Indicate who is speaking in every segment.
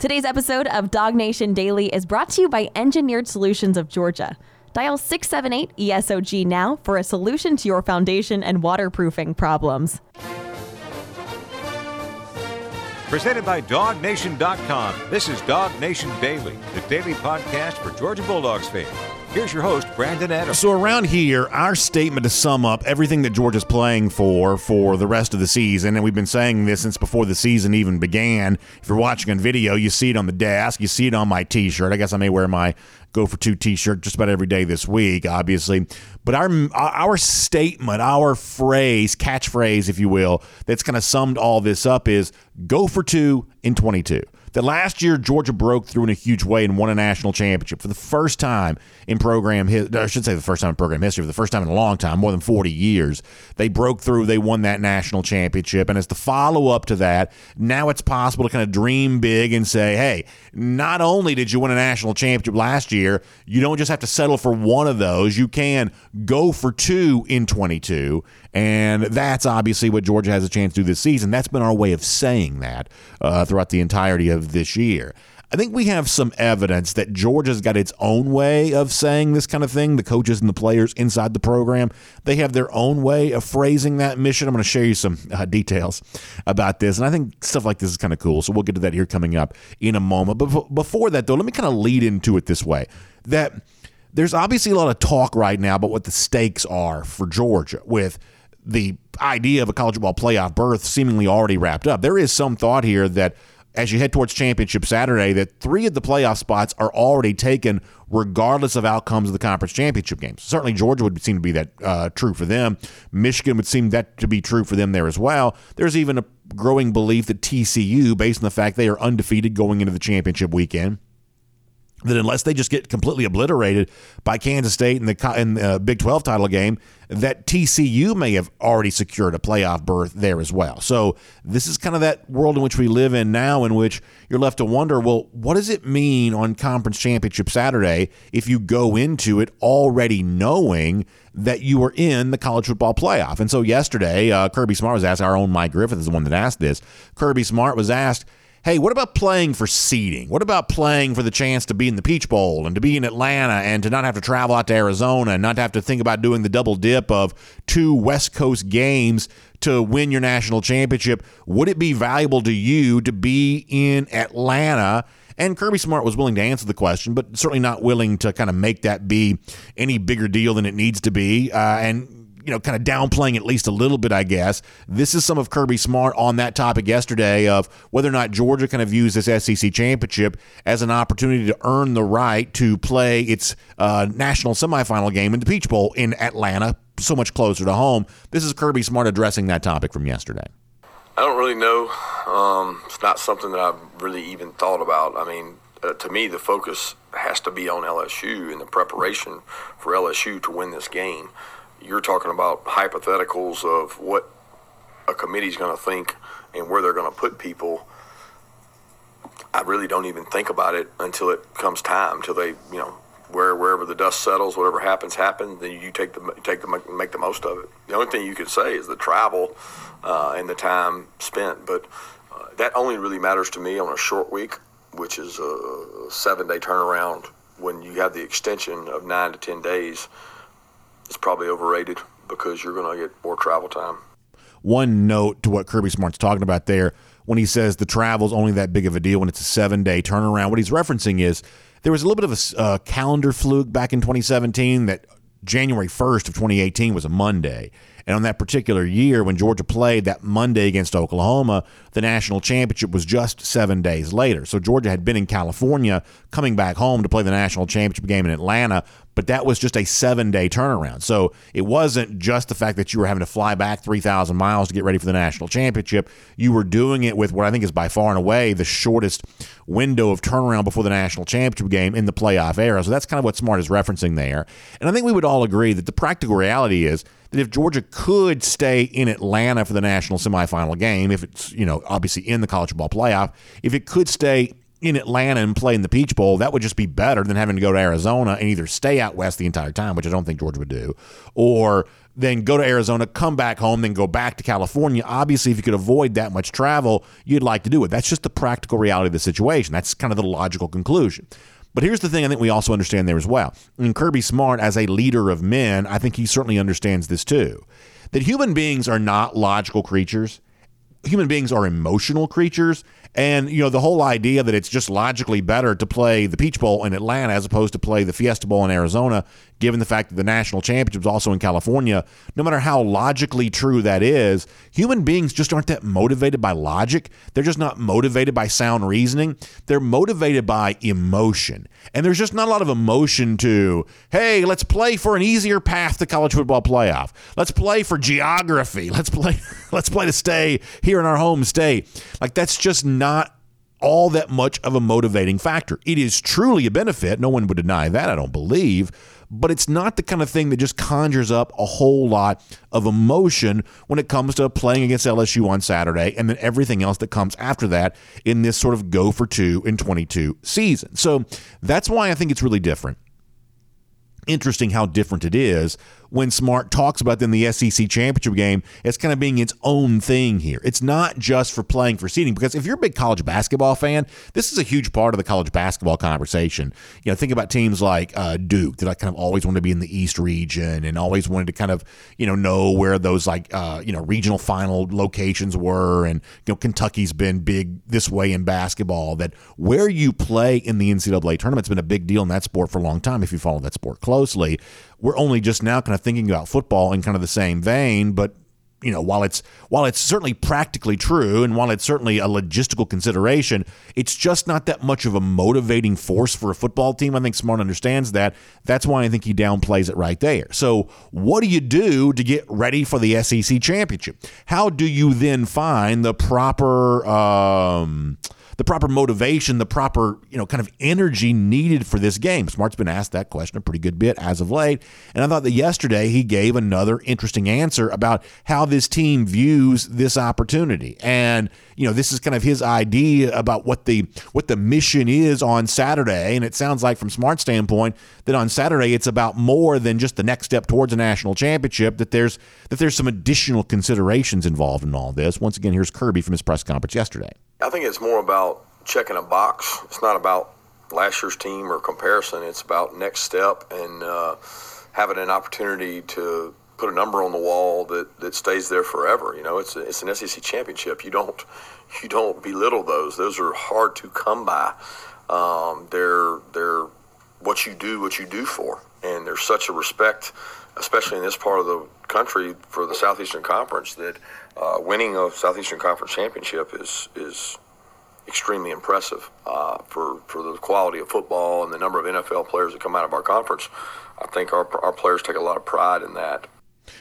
Speaker 1: Today's episode of Dog Nation Daily is brought to you by Engineered Solutions of Georgia. Dial 678 ESOG now for a solution to your foundation and waterproofing problems.
Speaker 2: Presented by DogNation.com. This is Dog Nation Daily, the daily podcast for Georgia Bulldogs fans. Here's your host, Brandon Adams.
Speaker 3: So around here, our statement to sum up everything that Georgia's playing for for the rest of the season, and we've been saying this since before the season even began. If you're watching on video, you see it on the desk, you see it on my T-shirt. I guess I may wear my Go for Two T-shirt just about every day this week, obviously. But our our statement, our phrase, catchphrase, if you will, that's kind of summed all this up is Go for Two in 22 that last year Georgia broke through in a huge way and won a national championship for the first time in program I should say the first time in program history, for the first time in a long time, more than 40 years. They broke through, they won that national championship. And as the follow up to that, now it's possible to kind of dream big and say, hey, not only did you win a national championship last year, you don't just have to settle for one of those. You can go for two in 22. And that's obviously what Georgia has a chance to do this season. That's been our way of saying that uh, throughout the entirety of this year. I think we have some evidence that Georgia's got its own way of saying this kind of thing. The coaches and the players inside the program, they have their own way of phrasing that mission. I'm going to share you some uh, details about this. And I think stuff like this is kind of cool. So we'll get to that here coming up in a moment. But before that, though, let me kind of lead into it this way that there's obviously a lot of talk right now about what the stakes are for Georgia with the idea of a college football playoff berth seemingly already wrapped up. There is some thought here that as you head towards championship Saturday that three of the playoff spots are already taken regardless of outcomes of the conference championship games. Certainly Georgia would seem to be that uh, true for them. Michigan would seem that to be true for them there as well. There's even a growing belief that TCU, based on the fact they are undefeated going into the championship weekend, that unless they just get completely obliterated by Kansas State in the in the Big 12 title game, that TCU may have already secured a playoff berth there as well. So this is kind of that world in which we live in now, in which you're left to wonder, well, what does it mean on Conference Championship Saturday if you go into it already knowing that you are in the college football playoff? And so yesterday, uh, Kirby Smart was asked. Our own Mike Griffith is the one that asked this. Kirby Smart was asked hey, what about playing for seeding? What about playing for the chance to be in the Peach Bowl and to be in Atlanta and to not have to travel out to Arizona and not have to think about doing the double dip of two West Coast games to win your national championship? Would it be valuable to you to be in Atlanta? And Kirby Smart was willing to answer the question, but certainly not willing to kind of make that be any bigger deal than it needs to be. Uh, and you know, kind of downplaying at least a little bit, I guess. This is some of Kirby Smart on that topic yesterday of whether or not Georgia kind of views this SEC championship as an opportunity to earn the right to play its uh, national semifinal game in the Peach Bowl in Atlanta, so much closer to home. This is Kirby Smart addressing that topic from yesterday.
Speaker 4: I don't really know. Um, it's not something that I've really even thought about. I mean, uh, to me, the focus has to be on LSU and the preparation for LSU to win this game you're talking about hypotheticals of what a committee's going to think and where they're going to put people. I really don't even think about it until it comes time, until they, you know, where wherever the dust settles, whatever happens, happens. Then you take the take the make the most of it. The only thing you can say is the travel uh, and the time spent, but uh, that only really matters to me on a short week, which is a seven day turnaround. When you have the extension of nine to ten days, it's probably overrated because you're going to get more travel time.
Speaker 3: One note to what Kirby Smart's talking about there when he says the travel's only that big of a deal when it's a seven day turnaround. What he's referencing is there was a little bit of a uh, calendar fluke back in 2017 that January 1st of 2018 was a Monday. And on that particular year, when Georgia played that Monday against Oklahoma, the national championship was just seven days later. So Georgia had been in California, coming back home to play the national championship game in Atlanta, but that was just a seven day turnaround. So it wasn't just the fact that you were having to fly back 3,000 miles to get ready for the national championship. You were doing it with what I think is by far and away the shortest window of turnaround before the national championship game in the playoff era. So that's kind of what Smart is referencing there. And I think we would all agree that the practical reality is that if Georgia could stay in Atlanta for the national semifinal game, if it's, you know, obviously in the college football playoff, if it could stay in Atlanta and play in the Peach Bowl, that would just be better than having to go to Arizona and either stay out west the entire time, which I don't think Georgia would do, or then go to Arizona, come back home, then go back to California. Obviously, if you could avoid that much travel, you'd like to do it. That's just the practical reality of the situation. That's kind of the logical conclusion. But here's the thing I think we also understand there as well. And Kirby Smart, as a leader of men, I think he certainly understands this too that human beings are not logical creatures. Human beings are emotional creatures. And, you know, the whole idea that it's just logically better to play the Peach Bowl in Atlanta as opposed to play the Fiesta Bowl in Arizona, given the fact that the national championship is also in California, no matter how logically true that is, human beings just aren't that motivated by logic. They're just not motivated by sound reasoning. They're motivated by emotion. And there's just not a lot of emotion to, hey, let's play for an easier path to college football playoff. Let's play for geography. Let's play let's play to stay here in our home state. Like that's just not all that much of a motivating factor. It is truly a benefit. No one would deny that, I don't believe. But it's not the kind of thing that just conjures up a whole lot of emotion when it comes to playing against LSU on Saturday and then everything else that comes after that in this sort of go for two in 22 season. So that's why I think it's really different interesting how different it is when Smart talks about then the SEC championship game as kind of being its own thing here. It's not just for playing for seeding because if you're a big college basketball fan, this is a huge part of the college basketball conversation. You know, think about teams like uh, Duke that I kind of always wanted to be in the East region and always wanted to kind of you know know where those like uh, you know regional final locations were, and you know Kentucky's been big this way in basketball. That where you play in the NCAA tournament's been a big deal in that sport for a long time if you follow that sport closely we're only just now kind of thinking about football in kind of the same vein, but you know, while it's while it's certainly practically true and while it's certainly a logistical consideration, it's just not that much of a motivating force for a football team. I think Smart understands that. That's why I think he downplays it right there. So, what do you do to get ready for the SEC championship? How do you then find the proper um, the proper motivation, the proper, you know, kind of energy needed for this game? Smart's been asked that question a pretty good bit as of late. And I thought that yesterday he gave another interesting answer about how this team views this opportunity. And, you know, this is kind of his idea about what the what the mission is on Saturday. And it sounds like from Smart's standpoint that on Saturday it's about more than just the next step towards a national championship, that there's that there's some additional considerations involved in all this. Once again, here's Kirby from his press conference yesterday.
Speaker 4: I think it's more about checking a box. It's not about last year's team or comparison. It's about next step and uh, having an opportunity to put a number on the wall that, that stays there forever. You know, it's a, it's an SEC championship. You don't you don't belittle those. Those are hard to come by. Um, they're they're what you do, what you do for, and there's such a respect, especially in this part of the country, for the Southeastern Conference that uh, winning a Southeastern Conference championship is is extremely impressive uh, for for the quality of football and the number of NFL players that come out of our conference. I think our our players take a lot of pride in that.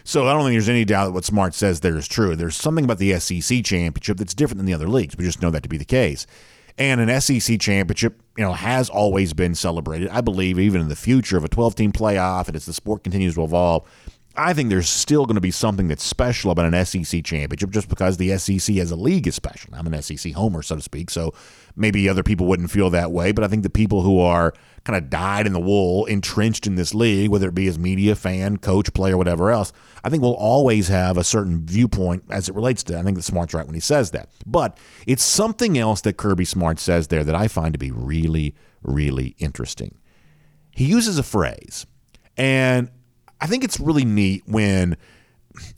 Speaker 3: So I don't think there's any doubt that what Smart says there is true. There's something about the SEC championship that's different than the other leagues. We just know that to be the case. And an SEC championship, you know, has always been celebrated. I believe even in the future of a 12 team playoff and as the sport continues to evolve, I think there's still going to be something that's special about an SEC championship just because the SEC as a league is special. I'm an SEC homer, so to speak, so maybe other people wouldn't feel that way, but I think the people who are kind of dyed in the wool, entrenched in this league, whether it be as media, fan, coach, player, whatever else, I think will always have a certain viewpoint as it relates to. I think the Smart's right when he says that. But it's something else that Kirby Smart says there that I find to be really, really interesting. He uses a phrase, and I think it's really neat when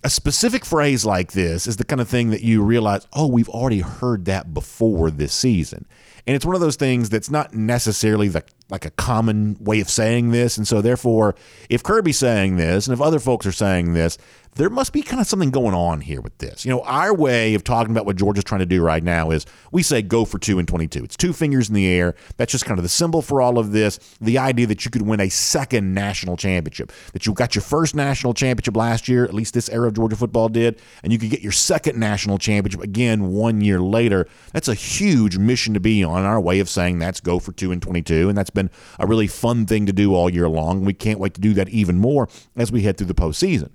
Speaker 3: a specific phrase like this is the kind of thing that you realize, oh, we've already heard that before this season. And it's one of those things that's not necessarily the, like a common way of saying this. And so, therefore, if Kirby's saying this and if other folks are saying this, there must be kind of something going on here with this. You know, our way of talking about what Georgia's trying to do right now is we say go for two and 22. It's two fingers in the air. That's just kind of the symbol for all of this. The idea that you could win a second national championship, that you got your first national championship last year, at least this era of Georgia football did, and you could get your second national championship again one year later. That's a huge mission to be on. Our way of saying that's go for two and 22. And that's been a really fun thing to do all year long. We can't wait to do that even more as we head through the postseason.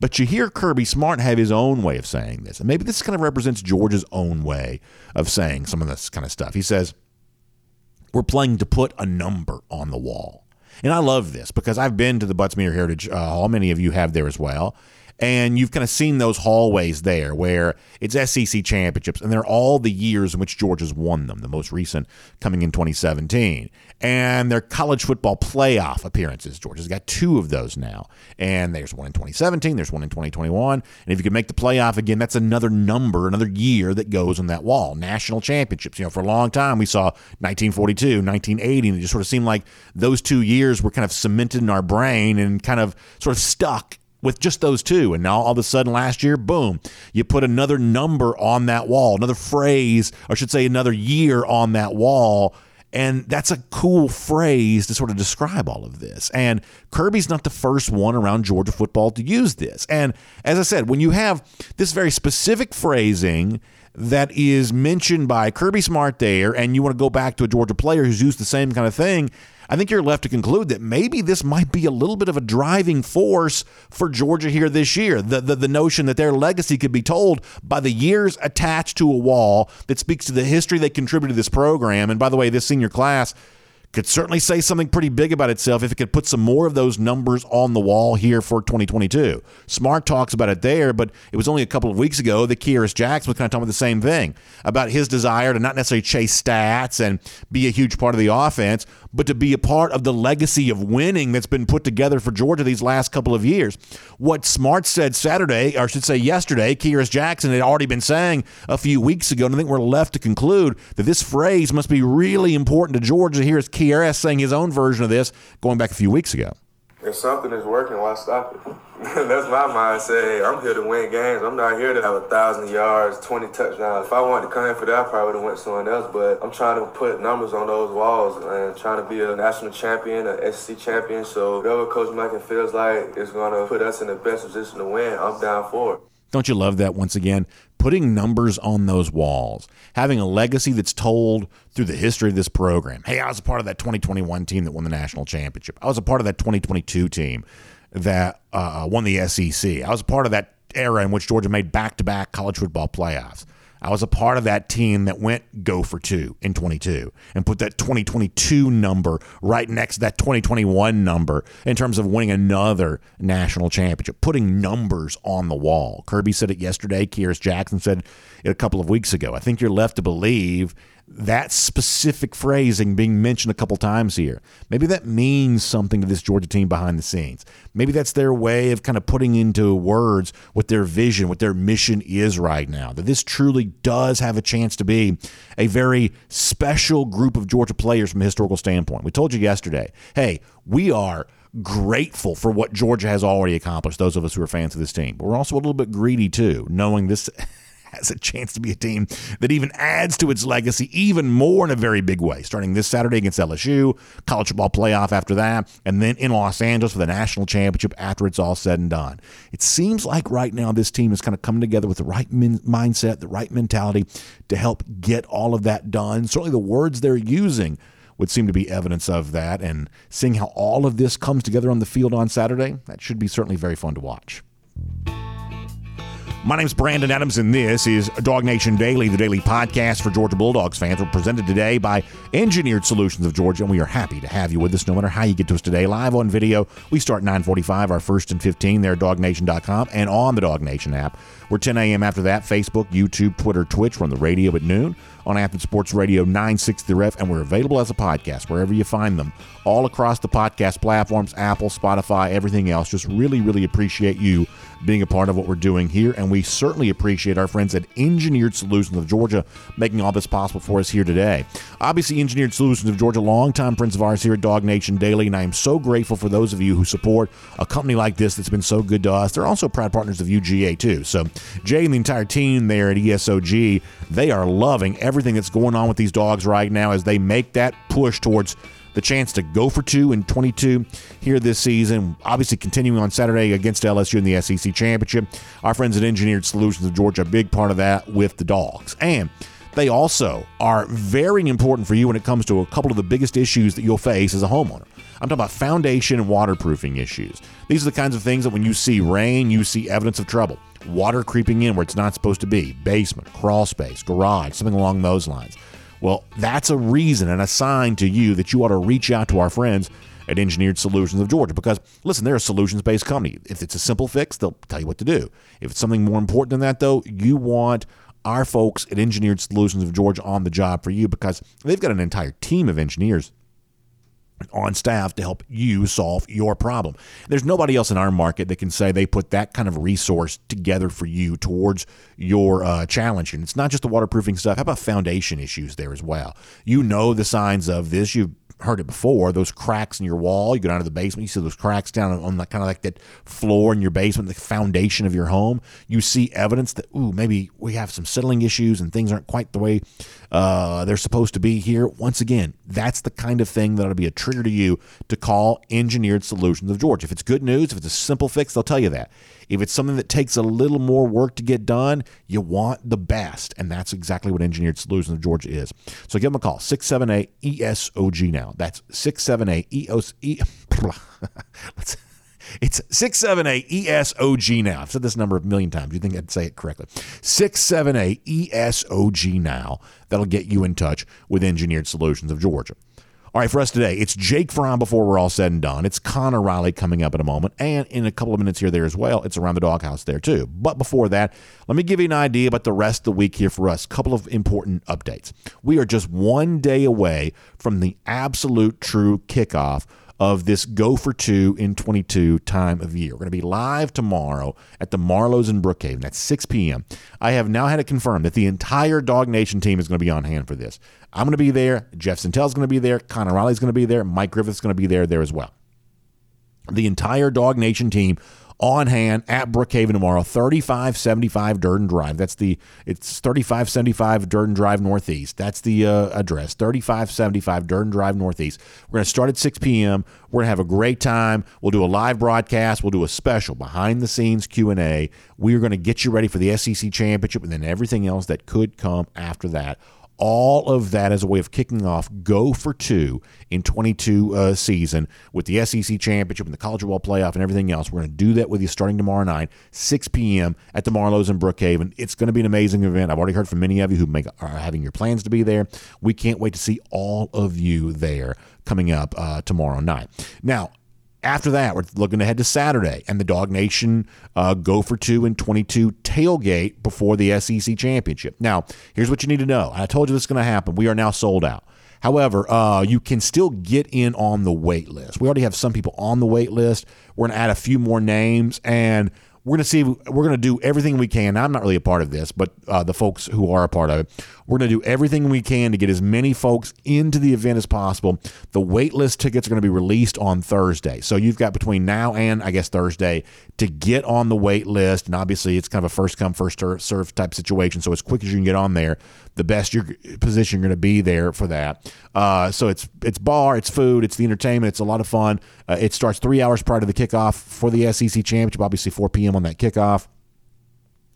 Speaker 3: But you hear Kirby Smart have his own way of saying this. And maybe this kind of represents George's own way of saying some of this kind of stuff. He says, We're playing to put a number on the wall. And I love this because I've been to the Butts-Mehre Heritage uh, Hall. Many of you have there as well. And you've kind of seen those hallways there where it's SEC championships, and they're all the years in which Georgia's won them, the most recent coming in 2017. And their college football playoff appearances. Georgia's got two of those now. And there's one in 2017, there's one in 2021. And if you can make the playoff again, that's another number, another year that goes on that wall. National championships. You know, for a long time, we saw 1942, 1980, and it just sort of seemed like those two years were kind of cemented in our brain and kind of sort of stuck with just those two. And now all of a sudden last year, boom, you put another number on that wall, another phrase, I should say another year on that wall. And that's a cool phrase to sort of describe all of this. And Kirby's not the first one around Georgia football to use this. And as I said, when you have this very specific phrasing that is mentioned by Kirby Smart there, and you want to go back to a Georgia player who's used the same kind of thing, I think you're left to conclude that maybe this might be a little bit of a driving force for Georgia here this year. The, the, the notion that their legacy could be told by the years attached to a wall that speaks to the history they contributed to this program. And by the way, this senior class could certainly say something pretty big about itself if it could put some more of those numbers on the wall here for 2022. Smart talks about it there, but it was only a couple of weeks ago that Kearis Jackson was kind of talking about the same thing about his desire to not necessarily chase stats and be a huge part of the offense, but to be a part of the legacy of winning that's been put together for Georgia these last couple of years. What Smart said Saturday, or I should say yesterday, Kearis Jackson had already been saying a few weeks ago, and I think we're left to conclude that this phrase must be really important to Georgia. Here's Kearis saying his own version of this going back a few weeks ago.
Speaker 5: If something is working, why stop it? That's my mindset. Hey, I'm here to win games. I'm not here to have a thousand yards, 20 touchdowns. If I wanted to come in for that, I probably would have went somewhere else. But I'm trying to put numbers on those walls and trying to be a national champion, a SEC champion. So whatever Coach Monken feels like is going to put us in the best position to win, I'm down for it.
Speaker 3: Don't you love that once again? Putting numbers on those walls, having a legacy that's told through the history of this program. Hey, I was a part of that 2021 team that won the national championship. I was a part of that 2022 team that uh, won the SEC. I was a part of that era in which Georgia made back to back college football playoffs. I was a part of that team that went go for two in 22 and put that 2022 number right next to that 2021 number in terms of winning another national championship, putting numbers on the wall. Kirby said it yesterday. Kearis Jackson said it a couple of weeks ago. I think you're left to believe that specific phrasing being mentioned a couple times here. Maybe that means something to this Georgia team behind the scenes. Maybe that's their way of kind of putting into words what their vision, what their mission is right now. That this truly does have a chance to be a very special group of Georgia players from a historical standpoint. We told you yesterday, hey, we are grateful for what Georgia has already accomplished, those of us who are fans of this team. But we're also a little bit greedy too, knowing this has a chance to be a team that even adds to its legacy even more in a very big way, starting this Saturday against LSU, college football playoff after that, and then in Los Angeles for the national championship after it's all said and done. It seems like right now this team is kind of coming together with the right min- mindset, the right mentality to help get all of that done. Certainly the words they're using would seem to be evidence of that. And seeing how all of this comes together on the field on Saturday, that should be certainly very fun to watch. My name's Brandon Adams, and this is Dog Nation Daily, the daily podcast for Georgia Bulldogs fans. We're presented today by Engineered Solutions of Georgia, and we are happy to have you with us no matter how you get to us today. Live on video, we start 945, our first and 15 there at dognation.com and on the Dog Nation app. We're 10 a.m. after that, Facebook, YouTube, Twitter, Twitch. We're on the radio at noon on Athens Sports Radio 960 The Ref, and we're available as a podcast wherever you find them, all across the podcast platforms, Apple, Spotify, everything else. Just really, really appreciate you being a part of what we're doing here, and we certainly appreciate our friends at Engineered Solutions of Georgia making all this possible for us here today. Obviously, Engineered Solutions of Georgia, longtime friends of ours here at Dog Nation Daily, and I am so grateful for those of you who support a company like this that's been so good to us. They're also proud partners of UGA, too. So, Jay and the entire team there at ESOG, they are loving everything that's going on with these dogs right now as they make that push towards the chance to go for two and 22 here this season. Obviously, continuing on Saturday against LSU in the SEC Championship. Our friends at Engineered Solutions of Georgia, a big part of that with the dogs. And they also are very important for you when it comes to a couple of the biggest issues that you'll face as a homeowner. I'm talking about foundation and waterproofing issues. These are the kinds of things that when you see rain, you see evidence of trouble. Water creeping in where it's not supposed to be, basement, crawl space, garage, something along those lines. Well, that's a reason and a sign to you that you ought to reach out to our friends at Engineered Solutions of Georgia. Because, listen, they're a solutions based company. If it's a simple fix, they'll tell you what to do. If it's something more important than that, though, you want our folks at Engineered Solutions of Georgia on the job for you because they've got an entire team of engineers on staff to help you solve your problem. There's nobody else in our market that can say they put that kind of resource together for you towards your uh, challenge. And it's not just the waterproofing stuff. How about foundation issues there as well? You know the signs of this. You've heard it before. Those cracks in your wall. You go down to the basement. You see those cracks down on the kind of like that floor in your basement, the foundation of your home. You see evidence that ooh, maybe we have some settling issues and things aren't quite the way uh, they're supposed to be here. Once again, that's the kind of thing that ought to be a trigger to you to call Engineered Solutions of Georgia. If it's good news, if it's a simple fix, they'll tell you that. If it's something that takes a little more work to get done, you want the best. And that's exactly what Engineered Solutions of Georgia is. So give them a call, 678 ESOG now. That's 678 EOS. Let's. It's 678 ESOG now. I've said this number a million times. You think I'd say it correctly. 678 ESOG now. That'll get you in touch with Engineered Solutions of Georgia. All right, for us today, it's Jake Fromm before we're all said and done. It's Connor Riley coming up in a moment, and in a couple of minutes here, there as well. It's around the doghouse there too. But before that, let me give you an idea about the rest of the week here for us. A couple of important updates. We are just one day away from the absolute true kickoff of this Go for Two in 22 time of year. We're going to be live tomorrow at the Marlows in Brookhaven. That's 6 p.m. I have now had it confirmed that the entire Dog Nation team is going to be on hand for this. I'm going to be there. Jeff Sentell's going to be there. Connor Riley's going to be there. Mike Griffith's going to be there there as well. The entire Dog Nation team on hand at Brookhaven tomorrow, 3575 Durden Drive. That's the it's 3575 Durden Drive Northeast. That's the uh, address, 3575 Durden Drive Northeast. We're going to start at 6 p.m. We're going to have a great time. We'll do a live broadcast. We'll do a special behind the scenes Q&A. We are going to get you ready for the SEC championship and then everything else that could come after that all of that as a way of kicking off go for two in 22 uh, season with the SEC championship and the college football playoff and everything else. We're going to do that with you starting tomorrow night, 6 p.m. at the Marlows in Brookhaven. It's going to be an amazing event. I've already heard from many of you who make, are having your plans to be there. We can't wait to see all of you there coming up uh, tomorrow night. Now, after that, we're looking ahead to Saturday and the Dog Nation uh, go for two and 22 tailgate before the SEC championship. Now, here's what you need to know. I told you this is going to happen. We are now sold out. However, uh, you can still get in on the wait list. We already have some people on the wait list. We're going to add a few more names, and we're going to see. We're going to do everything we can. I'm not really a part of this, but uh, the folks who are a part of it, we're going to do everything we can to get as many folks into the event as possible. The waitlist tickets are going to be released on Thursday, so you've got between now and I guess Thursday to get on the waitlist. And obviously, it's kind of a first come first serve type situation. So as quick as you can get on there, the best your position you're going to be there for that. Uh, so it's it's bar, it's food, it's the entertainment, it's a lot of fun. Uh, it starts three hours prior to the kickoff for the SEC championship, obviously 4 p.m. on that kickoff.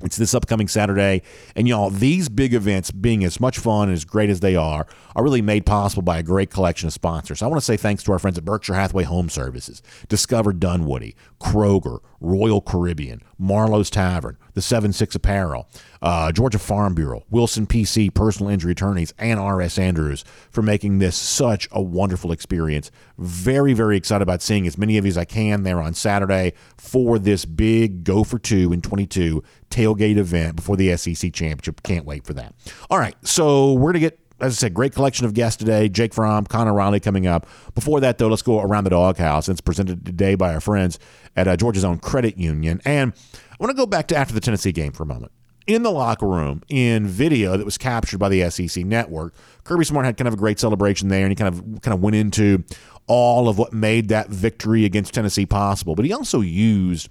Speaker 3: It's this upcoming Saturday. And y'all, these big events, being as much fun and as great as they are, are really made possible by a great collection of sponsors. I want to say thanks to our friends at Berkshire Hathaway Home Services, Discover Dunwoody, Kroger, Royal Caribbean, Marlow's Tavern, the 7 6 Apparel, uh, Georgia Farm Bureau, Wilson PC Personal Injury Attorneys, and RS Andrews for making this such a wonderful experience. Very, very excited about seeing as many of you as I can there on Saturday for this big Go for Two in 22 tailgate event before the SEC Championship. Can't wait for that. All right, so we're going to get as I said, great collection of guests today. Jake Fromm, Connor Riley coming up. Before that, though, let's go around the doghouse. It's presented today by our friends at uh, Georgia's own credit union. And I want to go back to after the Tennessee game for a moment. In the locker room, in video that was captured by the SEC network, Kirby Smart had kind of a great celebration there, and he kind of kind of went into all of what made that victory against Tennessee possible. But he also used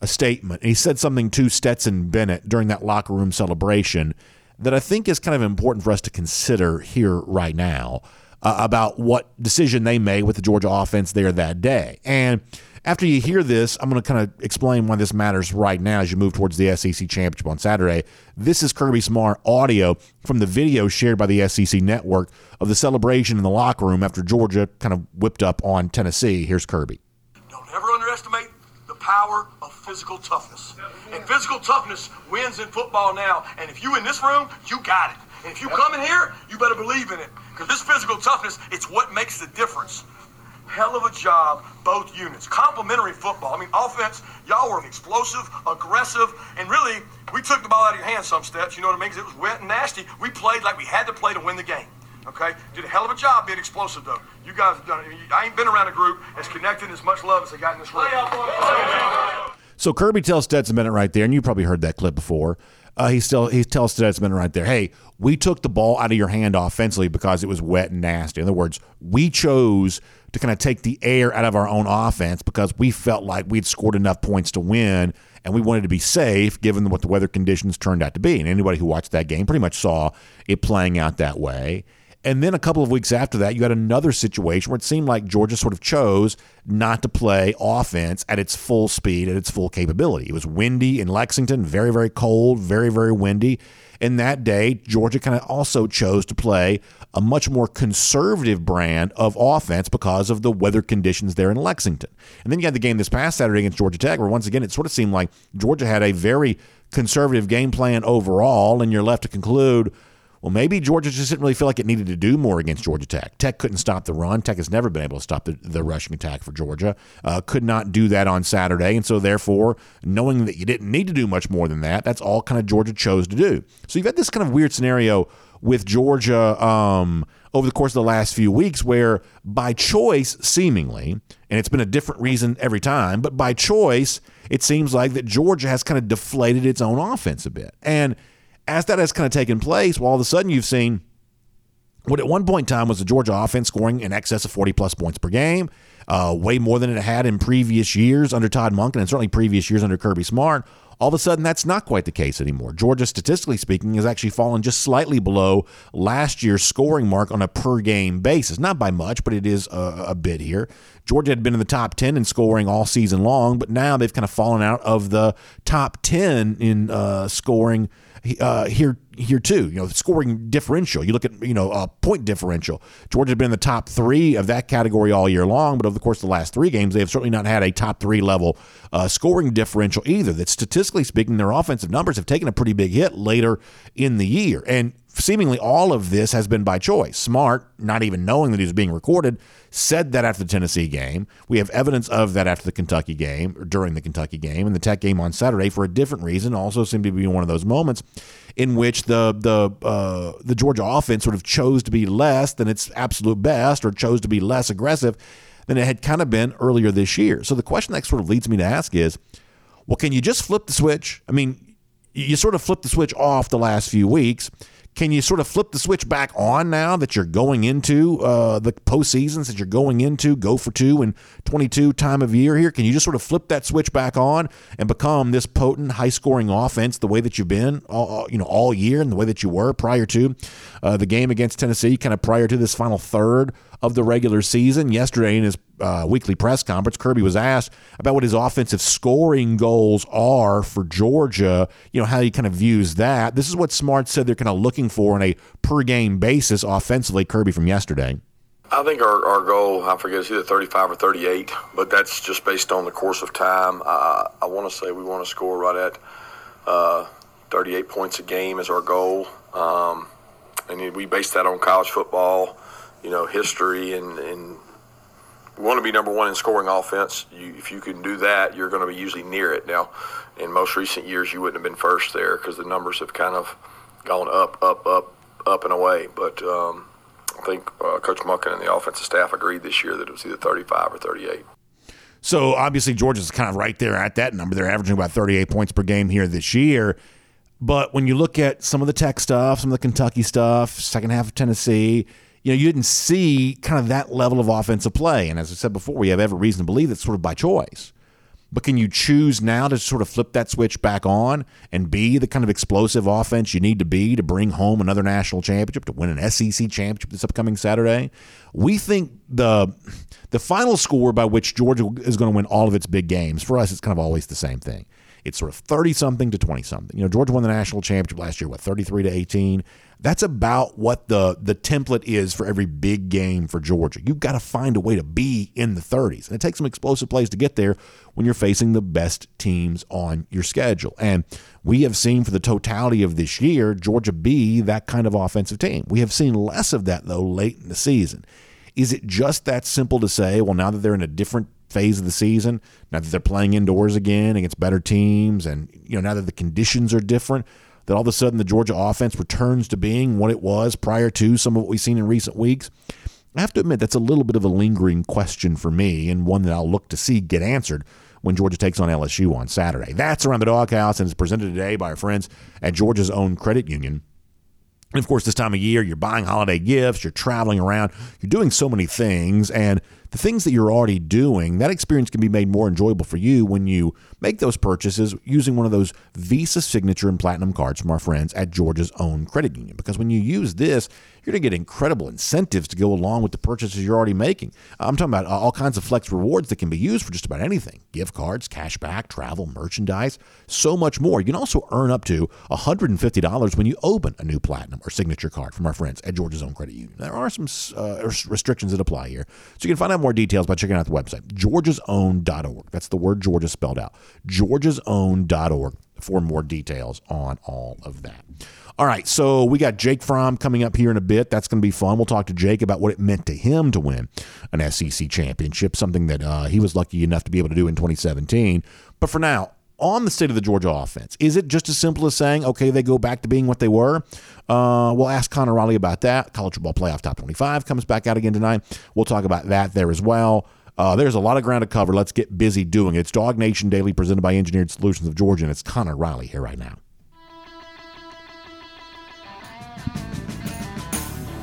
Speaker 3: a statement. He said something to Stetson Bennett during that locker room celebration that I think is kind of important for us to consider here right now uh, about what decision they made with the Georgia offense there that day. And after you hear this, I'm going to kind of explain why this matters right now as you move towards the SEC championship on Saturday. This is Kirby Smart audio from the video shared by the SEC network of the celebration in the locker room after Georgia kind of whipped up on Tennessee. Here's Kirby.
Speaker 6: Don't ever underestimate the power of physical toughness. And physical toughness wins in football now. And if you in this room, you got it. And if you come in here, you better believe in it. Because this physical toughness, it's what makes the difference. Hell of a job, both units. Complementary football. I mean, offense, y'all were explosive, aggressive, and really, we took the ball out of your hands some steps. You know what I mean? Because it was wet and nasty. We played like we had to play to win the game. Okay? Did a hell of a job being explosive, though. You guys have done it. I ain't been around a group as connected and as much love as they got in this room.
Speaker 3: So Kirby tells Stetson Bennett right there, and you probably heard that clip before. Uh, he still he tells Bennett right there, "Hey, we took the ball out of your hand offensively because it was wet and nasty. In other words, we chose to kind of take the air out of our own offense because we felt like we'd scored enough points to win, and we wanted to be safe given what the weather conditions turned out to be. And anybody who watched that game pretty much saw it playing out that way." And then a couple of weeks after that, you had another situation where it seemed like Georgia sort of chose not to play offense at its full speed, at its full capability. It was windy in Lexington, very, very cold, very, very windy. And that day, Georgia kind of also chose to play a much more conservative brand of offense because of the weather conditions there in Lexington. And then you had the game this past Saturday against Georgia Tech, where once again it sort of seemed like Georgia had a very conservative game plan overall, and you're left to conclude well, maybe Georgia just didn't really feel like it needed to do more against Georgia Tech. Tech couldn't stop the run. Tech has never been able to stop the, the rushing attack for Georgia. Uh, could not do that on Saturday. And so, therefore, knowing that you didn't need to do much more than that, that's all kind of Georgia chose to do. So, you've had this kind of weird scenario with Georgia um, over the course of the last few weeks where, by choice, seemingly, and it's been a different reason every time, but by choice, it seems like that Georgia has kind of deflated its own offense a bit. And as that has kind of taken place, well, all of a sudden you've seen what at one point in time was the Georgia offense scoring in excess of 40 plus points per game, uh, way more than it had in previous years under Todd Monken and certainly previous years under Kirby Smart. All of a sudden, that's not quite the case anymore. Georgia, statistically speaking, has actually fallen just slightly below last year's scoring mark on a per game basis. Not by much, but it is a, a bit here. Georgia had been in the top 10 in scoring all season long, but now they've kind of fallen out of the top 10 in uh, scoring uh, here here too. You know, scoring differential. You look at you know uh, point differential. Georgia's been in the top three of that category all year long, but over the course of the last three games, they have certainly not had a top three level uh, scoring differential either. That statistically speaking, their offensive numbers have taken a pretty big hit later in the year, and seemingly all of this has been by choice. Smart, not even knowing that he was being recorded, said that after the Tennessee game. We have evidence of that after the Kentucky game, or during the Kentucky game, and the Tech game on Saturday for a different reason. Also seemed to be one of those moments in which the the uh, the Georgia offense sort of chose to be less than its absolute best, or chose to be less aggressive than it had kind of been earlier this year. So the question that sort of leads me to ask is, well, can you just flip the switch? I mean, you sort of flipped the switch off the last few weeks can you sort of flip the switch back on now that you're going into uh, the postseasons that you're going into go for two and 22 time of year here? Can you just sort of flip that switch back on and become this potent, high scoring offense the way that you've been, all, you know, all year and the way that you were prior to uh, the game against Tennessee, kind of prior to this final third of the regular season. Yesterday in his uh, weekly press conference, Kirby was asked about what his offensive scoring goals are for Georgia. You know how he kind of views that. This is what Smart said they're kind of looking for on a per game basis offensively. Kirby from yesterday.
Speaker 4: I think our, our goal, I forget, it's either 35 or 38, but that's just based on the course of time. I, I want to say we want to score right at uh, 38 points a game is our goal. Um, and we base that on college football, you know, history and, and want to be number one in scoring offense. You, if you can do that, you're going to be usually near it. Now, in most recent years, you wouldn't have been first there because the numbers have kind of gone up, up, up, up and away. But um, I think uh, Coach Monken and the offensive staff agreed this year that it was either 35 or 38.
Speaker 3: So obviously Georgia's kind of right there at that number. They're averaging about 38 points per game here this year. But when you look at some of the Tech stuff, some of the Kentucky stuff, second half of Tennessee, you know, you didn't see kind of that level of offensive play. And as I said before, we have every reason to believe it's sort of by choice. But can you choose now to sort of flip that switch back on and be the kind of explosive offense you need to be to bring home another national championship, to win an SEC championship this upcoming Saturday? We think the the final score by which Georgia is going to win all of its big games, for us, it's kind of always the same thing. It's sort of 30 something to 20 something. You know, Georgia won the national championship last year, what, 33 to 18? That's about what the the template is for every big game for Georgia. You've got to find a way to be in the 30s. And it takes some explosive plays to get there when you're facing the best teams on your schedule. And we have seen for the totality of this year, Georgia be that kind of offensive team. We have seen less of that, though, late in the season. Is it just that simple to say, well, now that they're in a different phase of the season, now that they're playing indoors again against better teams, and you know now that the conditions are different, that all of a sudden the Georgia offense returns to being what it was prior to some of what we've seen in recent weeks? I have to admit that's a little bit of a lingering question for me, and one that I'll look to see get answered when Georgia takes on LSU on Saturday. That's around the doghouse and is presented today by our friends at Georgia's own credit union. And of course, this time of year, you're buying holiday gifts, you're traveling around, you're doing so many things, and the things that you're already doing, that experience can be made more enjoyable for you when you make those purchases using one of those Visa Signature and Platinum cards from our friends at Georgia's own credit union. Because when you use this, you're going to get incredible incentives to go along with the purchases you're already making. I'm talking about all kinds of flex rewards that can be used for just about anything gift cards, cash back, travel, merchandise, so much more. You can also earn up to $150 when you open a new platinum or signature card from our friends at Georgia's own credit union. There are some uh, restrictions that apply here. So you can find out more details by checking out the website, georgiasown.org. That's the word Georgia spelled out, georgiasown.org for more details on all of that. All right, so we got Jake Fromm coming up here in a bit. That's going to be fun. We'll talk to Jake about what it meant to him to win an SEC championship, something that uh, he was lucky enough to be able to do in 2017. But for now, on the state of the Georgia offense, is it just as simple as saying, okay, they go back to being what they were? Uh, we'll ask Connor Riley about that. College football playoff top 25 comes back out again tonight. We'll talk about that there as well. Uh, there's a lot of ground to cover. Let's get busy doing it. It's Dog Nation Daily presented by Engineered Solutions of Georgia, and it's Connor Riley here right now.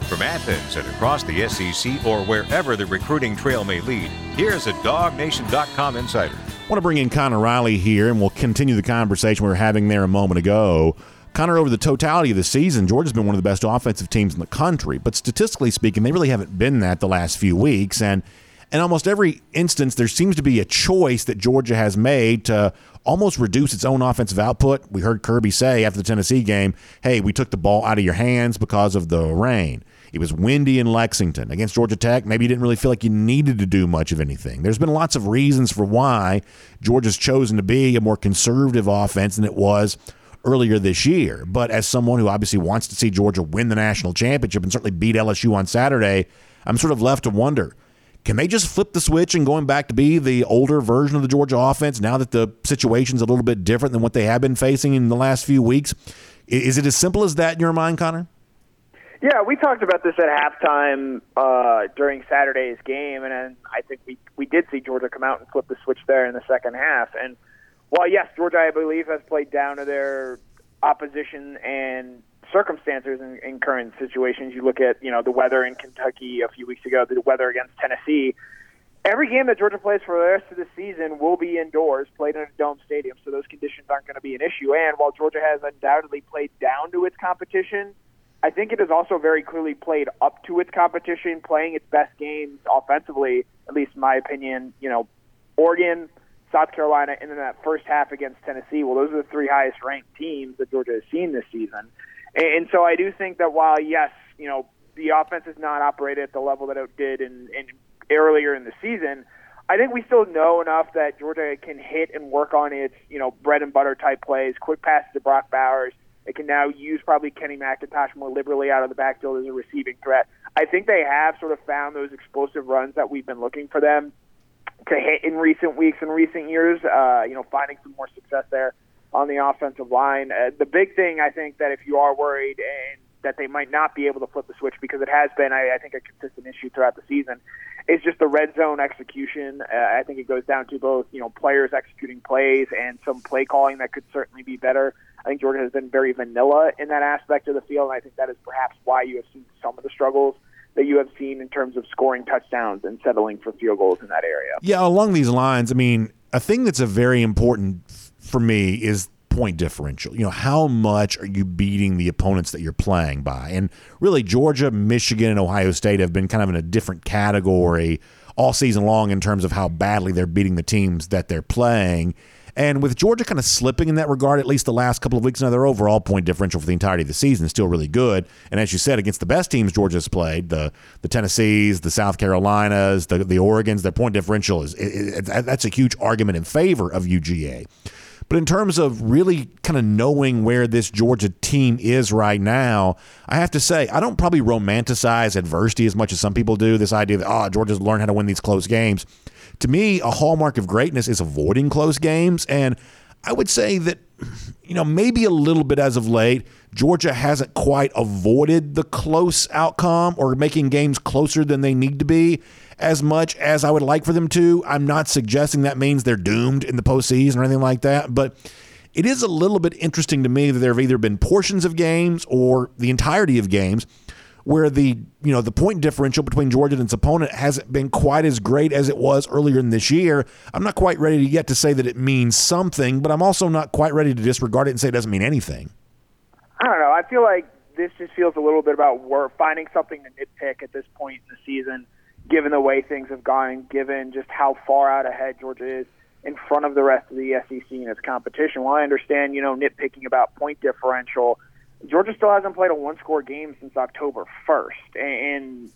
Speaker 2: From Athens and across the SEC or wherever the recruiting trail may lead, here's a DogNation.com insider.
Speaker 3: Want to bring in Connor Riley here, and we'll continue the conversation we were having there a moment ago. Connor, over the totality of the season, Georgia's been one of the best offensive teams in the country, but statistically speaking, they really haven't been that the last few weeks. And in almost every instance, there seems to be a choice that Georgia has made to almost reduce its own offensive output. We heard Kirby say after the Tennessee game, hey, we took the ball out of your hands because of the rain. It was windy in Lexington. Against Georgia Tech, maybe you didn't really feel like you needed to do much of anything. There's been lots of reasons for why Georgia's chosen to be a more conservative offense than it was earlier this year. But as someone who obviously wants to see Georgia win the national championship and certainly beat LSU on Saturday, I'm sort of left to wonder can they just flip the switch and going back to be the older version of the Georgia offense now that the situation's a little bit different than what they have been facing in the last few weeks? Is it as simple as that in your mind, Connor?
Speaker 7: Yeah, we talked about this at halftime uh, during Saturday's game, and I think we we did see Georgia come out and flip the switch there in the second half. And while yes, Georgia, I believe, has played down to their opposition and circumstances in, in current situations. You look at you know the weather in Kentucky a few weeks ago, the weather against Tennessee. Every game that Georgia plays for the rest of the season will be indoors, played in a dome stadium, so those conditions aren't going to be an issue. And while Georgia has undoubtedly played down to its competition I think it has also very clearly played up to its competition, playing its best games offensively, at least in my opinion. You know, Oregon, South Carolina, and then that first half against Tennessee. Well, those are the three highest ranked teams that Georgia has seen this season. And, and so I do think that while, yes, you know, the offense has not operated at the level that it did in, in earlier in the season, I think we still know enough that Georgia can hit and work on its, you know, bread and butter type plays, quick passes to Brock Bowers, they can now use probably Kenny McIntosh more liberally out of the backfield as a receiving threat. I think they have sort of found those explosive runs that we've been looking for them to hit in recent weeks and recent years. Uh, you know, finding some more success there on the offensive line. Uh, the big thing I think that if you are worried and that they might not be able to flip the switch because it has been, I, I think, a consistent issue throughout the season. Is just the red zone execution. Uh, I think it goes down to both, you know, players executing plays and some play calling that could certainly be better. I think Georgia has been very vanilla in that aspect of the field, and I think that is perhaps why you have seen some of the struggles that you have seen in terms of scoring touchdowns and settling for field goals in that area.
Speaker 3: Yeah, along these lines, I mean, a thing that's a very important for me is point differential. You know, how much are you beating the opponents that you're playing by? And really, Georgia, Michigan, and Ohio State have been kind of in a different category all season long in terms of how badly they're beating the teams that they're playing. And with Georgia kind of slipping in that regard, at least the last couple of weeks, now their overall point differential for the entirety of the season is still really good. And as you said, against the best teams Georgia's played, the the Tennessees, the South Carolinas, the the Oregons, their point differential is it, it, that's a huge argument in favor of UGA. But in terms of really kind of knowing where this Georgia team is right now, I have to say, I don't probably romanticize adversity as much as some people do. This idea that, oh, Georgia's learned how to win these close games. To me, a hallmark of greatness is avoiding close games. And I would say that, you know, maybe a little bit as of late, Georgia hasn't quite avoided the close outcome or making games closer than they need to be as much as I would like for them to. I'm not suggesting that means they're doomed in the postseason or anything like that, but it is a little bit interesting to me that there have either been portions of games or the entirety of games where the you know the point differential between Georgia and its opponent hasn't been quite as great as it was earlier in this year. I'm not quite ready yet to say that it means something, but I'm also not quite ready to disregard it and say it doesn't mean anything.
Speaker 7: I don't know. I feel like this just feels a little bit about we're finding something to nitpick at this point in the season given the way things have gone, given just how far out ahead Georgia is in front of the rest of the SEC in its competition. While I understand, you know, nitpicking about point differential, Georgia still hasn't played a one-score game since October 1st, and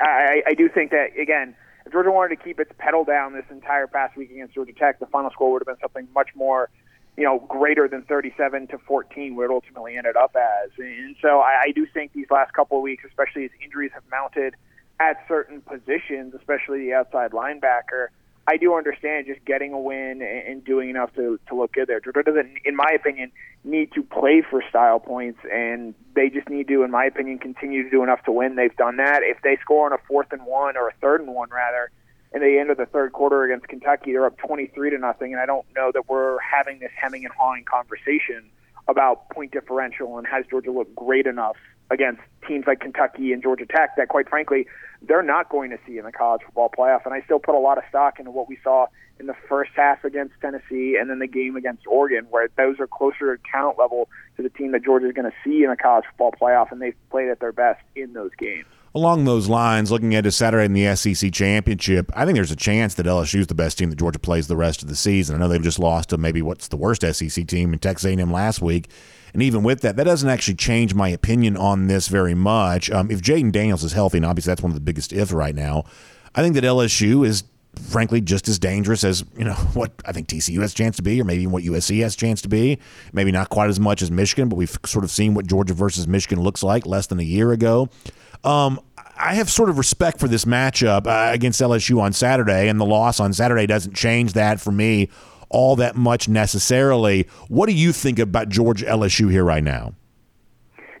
Speaker 7: I, I do think that again, if Georgia wanted to keep its pedal down this entire past week against Georgia Tech, the final score would have been something much more, you know, greater than 37 to 14, where it ultimately ended up as. And so I, I do think these last couple of weeks, especially as injuries have mounted at certain positions, especially the outside linebacker, I do understand just getting a win and doing enough to to look good there. Georgia doesn't, in my opinion, need to play for style points, and they just need to, in my opinion, continue to do enough to win. They've done that. If they score on a fourth and one or a third and one rather, and they end of the third quarter against Kentucky, they're up twenty three to nothing, and I don't know that we're having this hemming and hawing conversation about point differential and has Georgia looked great enough against teams like Kentucky and Georgia Tech that, quite frankly, they're not going to see in the college football playoff. And I still put a lot of stock into what we saw in the first half against Tennessee and then the game against Oregon, where those are closer to count level to the team that Georgia is going to see in the college football playoff, and they've played at their best in those games.
Speaker 3: Along those lines, looking at a Saturday in the SEC championship, I think there's a chance that LSU is the best team that Georgia plays the rest of the season. I know they've just lost to maybe what's the worst SEC team in Texas A&M last week. And even with that, that doesn't actually change my opinion on this very much. Um, if Jayden Daniels is healthy, and obviously that's one of the biggest ifs right now, I think that LSU is frankly just as dangerous as you know what I think TCU has a chance to be, or maybe what USC has a chance to be. Maybe not quite as much as Michigan, but we've sort of seen what Georgia versus Michigan looks like less than a year ago. Um, I have sort of respect for this matchup uh, against LSU on Saturday, and the loss on Saturday doesn't change that for me all that much necessarily. What do you think about Georgia LSU here right now?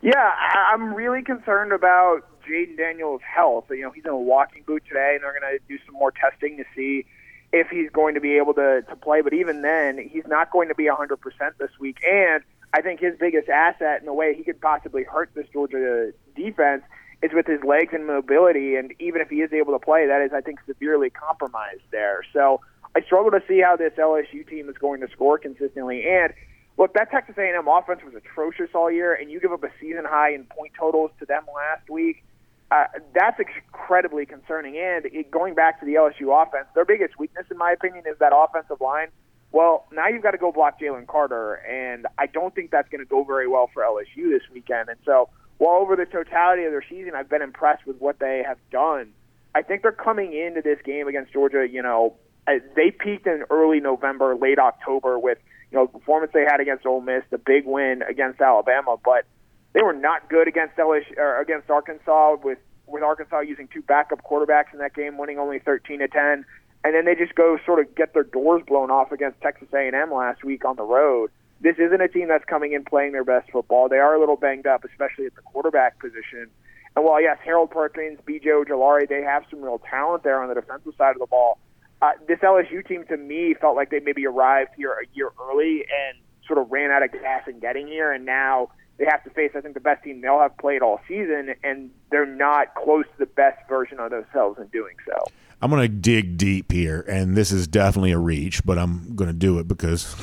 Speaker 7: Yeah, I'm really concerned about Jayden Daniels' health. You know, he's in a walking boot today, and they're going to do some more testing to see if he's going to be able to, to play. But even then, he's not going to be 100% this week. And I think his biggest asset in the way he could possibly hurt this Georgia defense is with his legs and mobility. And even if he is able to play, that is, I think, severely compromised there. So I struggle to see how this LSU team is going to score consistently. And look, that Texas A&M offense was atrocious all year, and you give up a season high in point totals to them last week. Uh, that's incredibly concerning. And it, going back to the LSU offense, their biggest weakness, in my opinion, is that offensive line. Well, now you've got to go block Jalen Carter, and I don't think that's going to go very well for LSU this weekend. And so, while over the totality of their season, I've been impressed with what they have done. I think they're coming into this game against Georgia, you know, Uh, they peaked in early November, late October with you know the performance they had against Ole Miss, the big win against Alabama, but they were not good against LSU or against Arkansas with with Arkansas using two backup quarterbacks in that game, winning only 13 to 10, and then they just go sort of get their doors blown off against Texas A&M last week on the road. This isn't a team that's coming in playing their best football. They are a little banged up, especially at the quarterback position. And while yes, Harold Perkins, B.J. Ojulari, they have some real talent there on the defensive side of the ball uh, this LSU team to me felt like they maybe arrived here a year early and sort of ran out of gas in getting here, and now they have to face I think the best team they'll have played all season, and they're not close to the best version of themselves in doing so.
Speaker 3: I'm going to dig deep here, and this is definitely a reach, but I'm going to do it because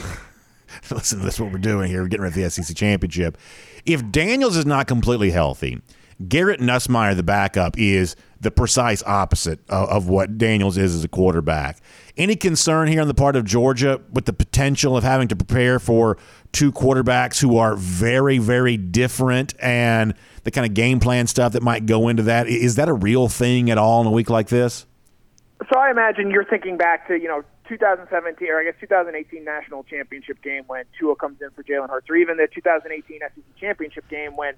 Speaker 3: listen, that's what we're doing here. We're getting ready for the SEC championship. If Daniels is not completely healthy, Garrett Nussmeier, the backup, is the precise opposite of, of, what Daniels is as a quarterback. Any concern here on the part of Georgia with the potential of having to prepare for two quarterbacks who are very, very different and the kind of game plan stuff that might go into that? Is that a real thing at all in a week like this?
Speaker 7: So I imagine you're thinking back to, you know, 2017 or I guess 2018 national championship game when Tua comes in for Jalen Hurts, or even the 2018 SEC championship game when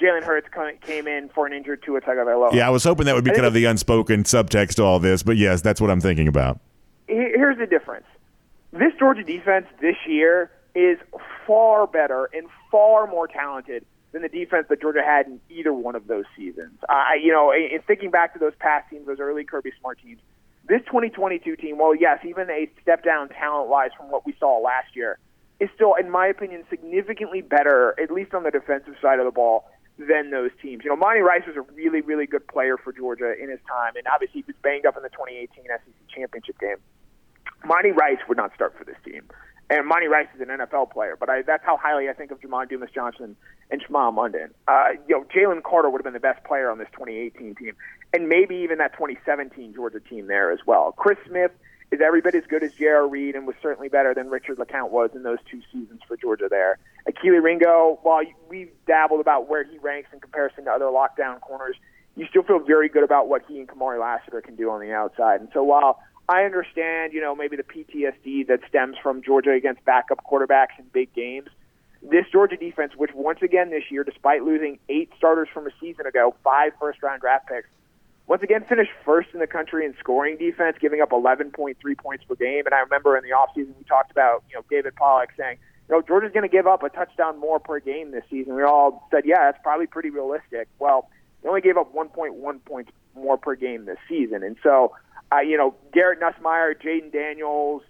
Speaker 7: Jalen Hurts came in for an injured Tua Tagovailoa.
Speaker 3: Yeah, I was hoping that would be kind of the unspoken subtext to all this, but yes, that's what I'm thinking about.
Speaker 7: Here's the difference: this Georgia defense this year is far better and far more talented than the defense that Georgia had in either one of those seasons. I, you know, in thinking back to those past teams, those early Kirby Smart teams, this 2022 team, well, yes, even a step down talent-wise from what we saw last year, is still, in my opinion, significantly better, at least on the defensive side of the ball, than those teams. You know, Monty Rice was a really, really good player for Georgia in his time, and obviously he was banged up in the 2018 SEC championship game. Monty Rice would not start for this team. And Monty Rice is an NFL player, but I, that's how highly I think of Jamon Dumas Johnson and Smael Mondon. Uh, you know, Jalen Carter would have been the best player on this 2018 team, and maybe even that 2017 Georgia team there as well. Chris Smith is every bit as good as J.R. Reed and was certainly better than Richard LeCounte was in those two seasons for Georgia there. Kelee Ringo, while we've dabbled about where he ranks in comparison to other lockdown corners, you still feel very good about what he and Kamari Lassiter can do on the outside. And so while I understand, you know, maybe the PTSD that stems from Georgia against backup quarterbacks in big games, this Georgia defense, which once again this year, despite losing eight starters from a season ago, five first round draft picks, once again finished first in the country in scoring defense, giving up 11.3 points per game. And I remember in the offseason we talked about, you know, David Pollack saying, you know, Georgia's going to give up a touchdown more per game this season. We all said, yeah, that's probably pretty realistic. Well, they only gave up 1.1 points more per game this season. And so, uh, you know, Garrett Nussmeier, Jayden Daniels,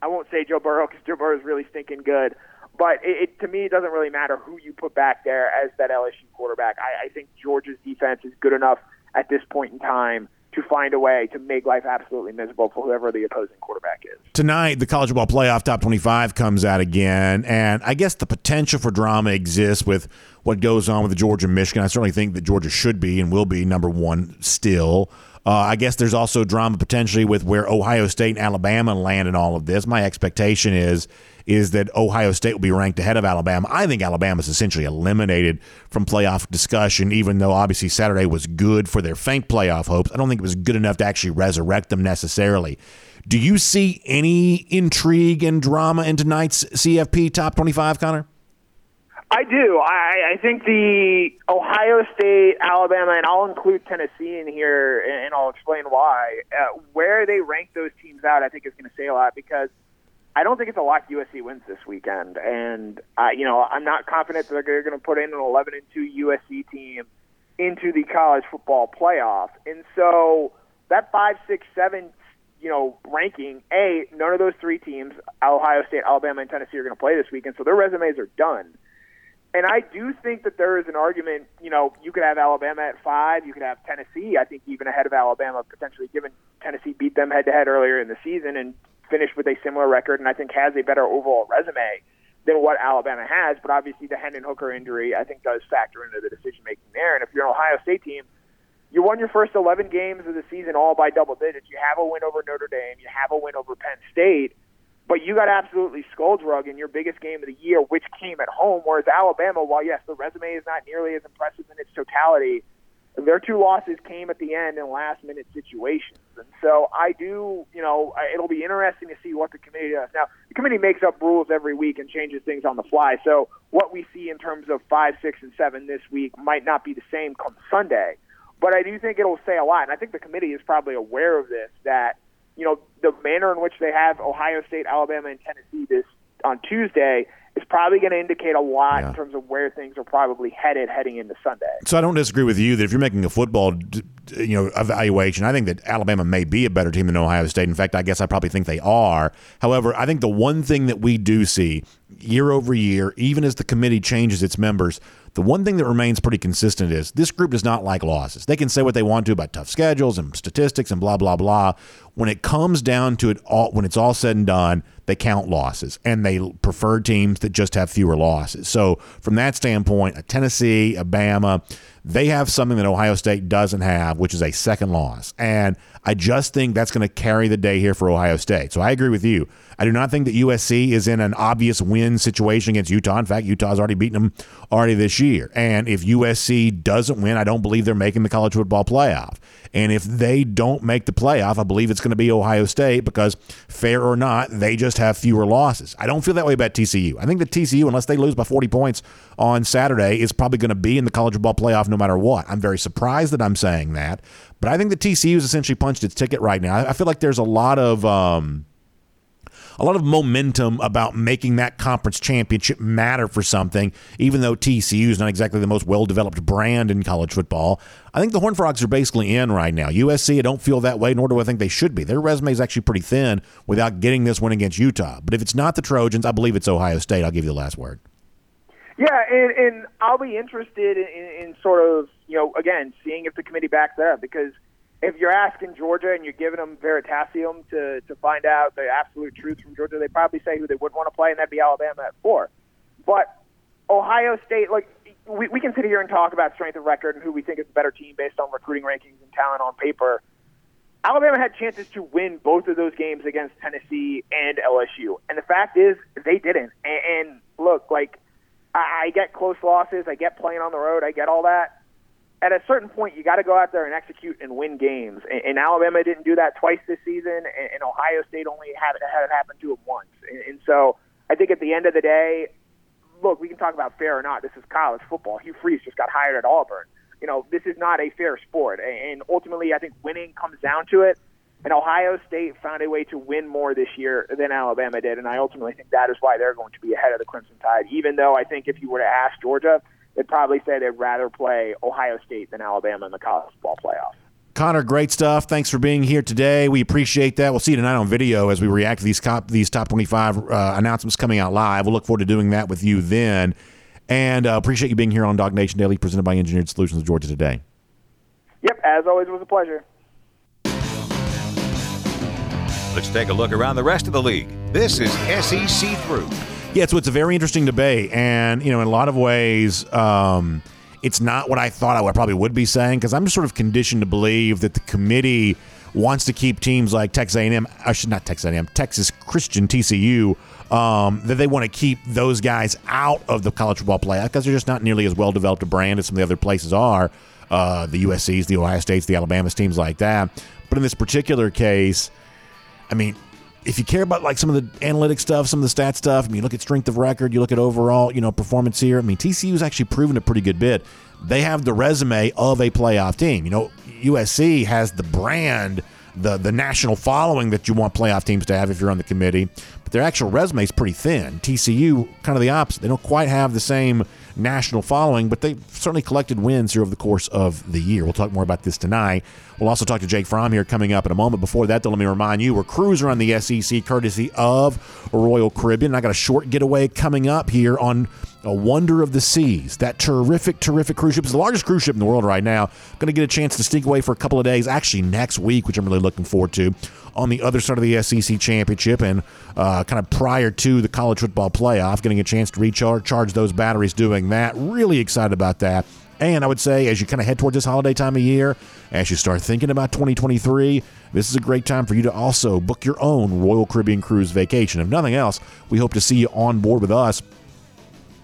Speaker 7: I won't say Joe Burrow because Joe Burrow is really stinking good. But it, it, to me, it doesn't really matter who you put back there as that LSU quarterback. I, I think Georgia's defense is good enough at this point in time to find a way to make life absolutely miserable for whoever the opposing quarterback is.
Speaker 3: Tonight, the college football playoff top 25 comes out again, and I guess the potential for drama exists with what goes on with Georgia Michigan. I certainly think that Georgia should be and will be number one still. Uh, I guess there's also drama potentially with where Ohio State and Alabama land in all of this. My expectation is is that Ohio State will be ranked ahead of Alabama. I think Alabama's essentially eliminated from playoff discussion, even though obviously Saturday was good for their faint playoff hopes. I don't think it was good enough to actually resurrect them necessarily. Do you see any intrigue and drama in tonight's CFP top 25, Connor?
Speaker 7: I do. I, I think the Ohio State, Alabama, and I'll include Tennessee in here, and I'll explain why. Uh, where they rank those teams out, I think is going to say a lot because I don't think it's a lock USC wins this weekend, and uh, you know I'm not confident that they're going to put in an 11 and 2 USC team into the college football playoff, and so that five, six, seven, you know, ranking. A, none of those three teams, Ohio State, Alabama, and Tennessee, are going to play this weekend, so their resumes are done. And I do think that there is an argument, you know, you could have Alabama at five, you could have Tennessee, I think even ahead of Alabama, potentially given Tennessee beat them head to head earlier in the season and finished with a similar record and I think has a better overall resume than what Alabama has. But obviously the Hendon Hooker injury I think does factor into the decision making there. And if you're an Ohio State team, you won your first 11 games of the season all by double digits. You have a win over Notre Dame, you have a win over Penn State but you got absolutely skull drug in your biggest game of the year, which came at home. Whereas Alabama, while yes, the resume is not nearly as impressive in its totality, their two losses came at the end in last minute situations. And so I do, you know, it'll be interesting to see what the committee does. Now, the committee makes up rules every week and changes things on the fly. So what we see in terms of five, six, and seven this week might not be the same come Sunday. But I do think it'll say a lot. And I think the committee is probably aware of this that you know, the manner in which they have Ohio State, Alabama, and Tennessee this on Tuesday is probably going to indicate a lot yeah. in terms of where things are probably headed heading into Sunday.
Speaker 3: So I don't disagree with you that if you're making a football, you know, evaluation, I think that Alabama may be a better team than Ohio State. In fact, I guess I probably think they are. However, I think the one thing that we do see year over year, even as the committee changes its members, the one thing that remains pretty consistent is this group does not like losses. They can say what they want to about tough schedules and statistics and blah blah blah. When it comes down to it all when it's all said and done, they count losses and they prefer teams that just have fewer losses. So, from that standpoint, a Tennessee, a Bama, they have something that Ohio State doesn't have, which is a second loss. And I just think that's going to carry the day here for Ohio State. So I agree with you. I do not think that USC is in an obvious win situation against Utah. In fact, Utah's already beaten them already this year. And if USC doesn't win, I don't believe they're making the college football playoff. And if they don't make the playoff, I believe it's going to be Ohio State because, fair or not, they just have fewer losses. I don't feel that way about TCU. I think that TCU, unless they lose by 40 points on Saturday, is probably going to be in the college football playoff no matter what. I'm very surprised that I'm saying that. But I think the TCU has essentially punched its ticket right now. I feel like there's a lot of. Um, a lot of momentum about making that conference championship matter for something, even though TCU is not exactly the most well developed brand in college football. I think the Horned Frogs are basically in right now. USC, I don't feel that way, nor do I think they should be. Their resume is actually pretty thin without getting this win against Utah. But if it's not the Trojans, I believe it's Ohio State. I'll give you the last word.
Speaker 7: Yeah, and, and I'll be interested in, in sort of, you know, again, seeing if the committee backs that up because – if you're asking Georgia and you're giving them veritaserum to to find out the absolute truth from Georgia, they probably say who they would want to play, and that'd be Alabama at four. But Ohio State, like we, we can sit here and talk about strength of record and who we think is a better team based on recruiting rankings and talent on paper. Alabama had chances to win both of those games against Tennessee and LSU, and the fact is they didn't. And, and look, like I, I get close losses, I get playing on the road, I get all that at a certain point, you got to go out there and execute and win games. And, and Alabama didn't do that twice this season, and, and Ohio State only had, it, had it happen to them once. And, and so I think at the end of the day, look, we can talk about fair or not. This is college football. Hugh Freeze just got hired at Auburn. You know, this is not a fair sport. And ultimately, I think winning comes down to it. And Ohio State found a way to win more this year than Alabama did. And I ultimately think that is why they're going to be ahead of the Crimson Tide, even though I think if you were to ask Georgia – they'd probably say they'd rather play Ohio State than Alabama in the college football playoff.
Speaker 3: Connor, great stuff. Thanks for being here today. We appreciate that. We'll see you tonight on video as we react to these top, these top 25 uh, announcements coming out live. We'll look forward to doing that with you then. And uh, appreciate you being here on Dog Nation Daily, presented by Engineered Solutions of Georgia today.
Speaker 7: Yep, as always, it was a pleasure.
Speaker 2: Let's take a look around the rest of the league. This is SEC Through.
Speaker 3: Yeah, so it's a very interesting debate, and you know, in a lot of ways, um, it's not what I thought I probably would be saying because I'm just sort of conditioned to believe that the committee wants to keep teams like Texas A&M, I should not Texas A&M, Texas Christian TCU, um, that they want to keep those guys out of the college football playoff because they're just not nearly as well developed a brand as some of the other places are. Uh, the USC's, the Ohio States, the Alabamas, teams like that. But in this particular case, I mean, if you care about like some of the analytic stuff, some of the stat stuff, I mean, you look at strength of record, you look at overall, you know, performance here. I mean, TCU's actually proven a pretty good bid. They have the resume of a playoff team. You know, USC has the brand, the the national following that you want playoff teams to have if you're on the committee, but their actual resume is pretty thin. TCU kind of the opposite. They don't quite have the same national following, but they've certainly collected wins here over the course of the year. We'll talk more about this tonight. We'll also talk to Jake Fromm here coming up in a moment. Before that, though, let me remind you we're cruising on the SEC courtesy of Royal Caribbean. I got a short getaway coming up here on a Wonder of the Seas. That terrific, terrific cruise ship is the largest cruise ship in the world right now. Going to get a chance to sneak away for a couple of days, actually next week, which I'm really looking forward to. On the other side of the SEC championship and uh, kind of prior to the college football playoff, getting a chance to recharge charge those batteries doing that. Really excited about that. And I would say, as you kind of head towards this holiday time of year, as you start thinking about 2023, this is a great time for you to also book your own Royal Caribbean Cruise vacation. If nothing else, we hope to see you on board with us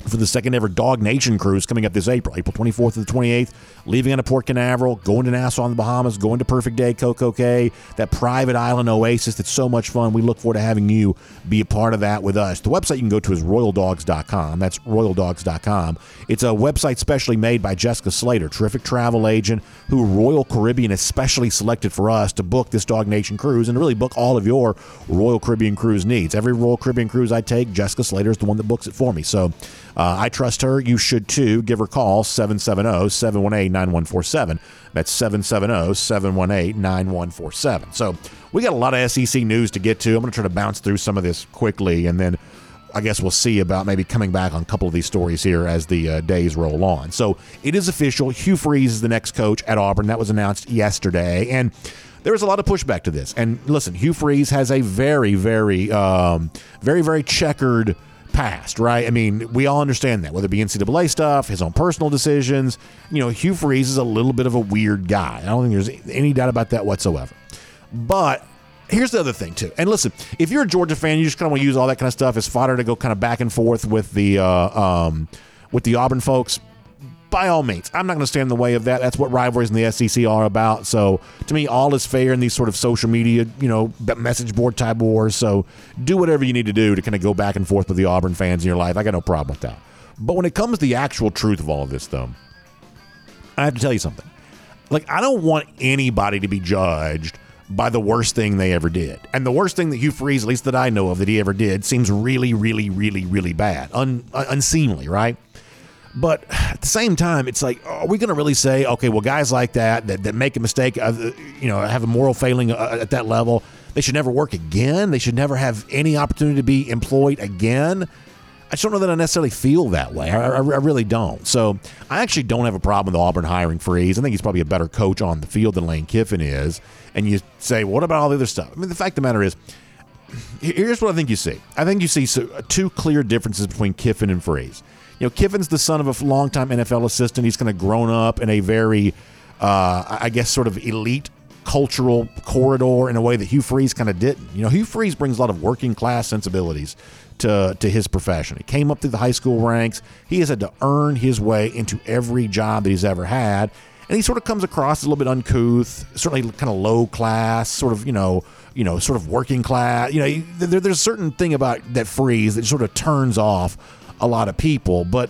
Speaker 3: for the second ever Dog Nation cruise coming up this April, April 24th to the 28th, leaving out of Port Canaveral, going to Nassau in the Bahamas, going to Perfect Day, Coco Cay, that private island oasis that's so much fun. We look forward to having you be a part of that with us. The website you can go to is royaldogs.com. That's royaldogs.com. It's a website specially made by Jessica Slater, terrific travel agent who Royal Caribbean especially selected for us to book this Dog Nation cruise and really book all of your Royal Caribbean cruise needs. Every Royal Caribbean cruise I take, Jessica Slater is the one that books it for me. So uh, I trust her. You should too. Give her a call 770 718 9147. That's 770 718 9147. So we got a lot of SEC news to get to. I'm going to try to bounce through some of this quickly and then. I guess we'll see about maybe coming back on a couple of these stories here as the uh, days roll on. So it is official. Hugh Freeze is the next coach at Auburn. That was announced yesterday. And there was a lot of pushback to this. And listen, Hugh Freeze has a very, very, um, very, very checkered past, right? I mean, we all understand that, whether it be NCAA stuff, his own personal decisions. You know, Hugh Freeze is a little bit of a weird guy. I don't think there's any doubt about that whatsoever. But here's the other thing too. And listen, if you're a Georgia fan, you just kind of want to use all that kind of stuff as fodder to go kind of back and forth with the uh, um, with the Auburn folks. By all means, I'm not going to stand in the way of that. That's what rivalries in the SEC are about. So to me, all is fair in these sort of social media, you know, message board type wars. So do whatever you need to do to kind of go back and forth with the Auburn fans in your life. I got no problem with that. But when it comes to the actual truth of all of this, though, I have to tell you something. Like, I don't want anybody to be judged by the worst thing they ever did. And the worst thing that Hugh Freeze, at least that I know of, that he ever did, seems really, really, really, really bad, Un- unseemly, right? But at the same time, it's like, are we going to really say, okay, well, guys like that, that, that make a mistake, uh, you know, have a moral failing uh, at that level, they should never work again? They should never have any opportunity to be employed again? I just don't know that I necessarily feel that way. I, I, I, really don't. So I actually don't have a problem with Auburn hiring Freeze. I think he's probably a better coach on the field than Lane Kiffin is. And you say, what about all the other stuff? I mean, the fact of the matter is, here's what I think you see. I think you see two clear differences between Kiffin and Freeze. You know, Kiffin's the son of a longtime NFL assistant. He's kind of grown up in a very, uh, I guess, sort of elite cultural corridor in a way that Hugh Freeze kind of didn't. You know, Hugh Freeze brings a lot of working class sensibilities to, to his profession. He came up through the high school ranks. He has had to earn his way into every job that he's ever had. And he sort of comes across as a little bit uncouth, certainly kind of low class, sort of, you know, you know, sort of working class. You know, there, there's a certain thing about that Freeze that sort of turns off a lot of people. But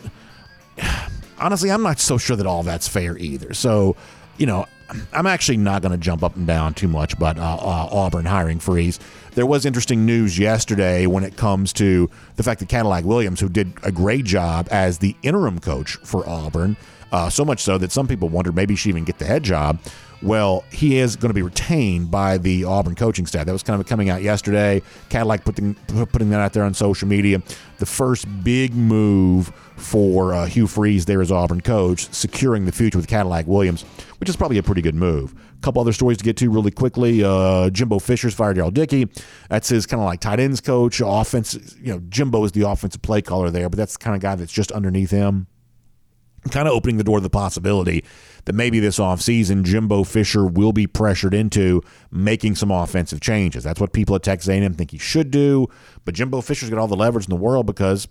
Speaker 3: honestly, I'm not so sure that all that's fair either. So, you know, I'm actually not going to jump up and down too much about uh, uh, Auburn hiring Freeze. There was interesting news yesterday when it comes to the fact that Cadillac Williams, who did a great job as the interim coach for Auburn, uh, so much so that some people wondered maybe she even get the head job. Well, he is going to be retained by the Auburn coaching staff. That was kind of coming out yesterday. Cadillac putting putting that out there on social media. The first big move for uh, Hugh Freeze there as Auburn coach, securing the future with Cadillac Williams, which is probably a pretty good move. A couple other stories to get to really quickly. Uh, Jimbo Fisher's fired Darrell Dickey. That's his kind of like tight ends coach, offense. You know, Jimbo is the offensive play caller there, but that's the kind of guy that's just underneath him kind of opening the door to the possibility that maybe this offseason Jimbo Fisher will be pressured into making some offensive changes. That's what people at Texas A&M think he should do, but Jimbo Fisher's got all the leverage in the world because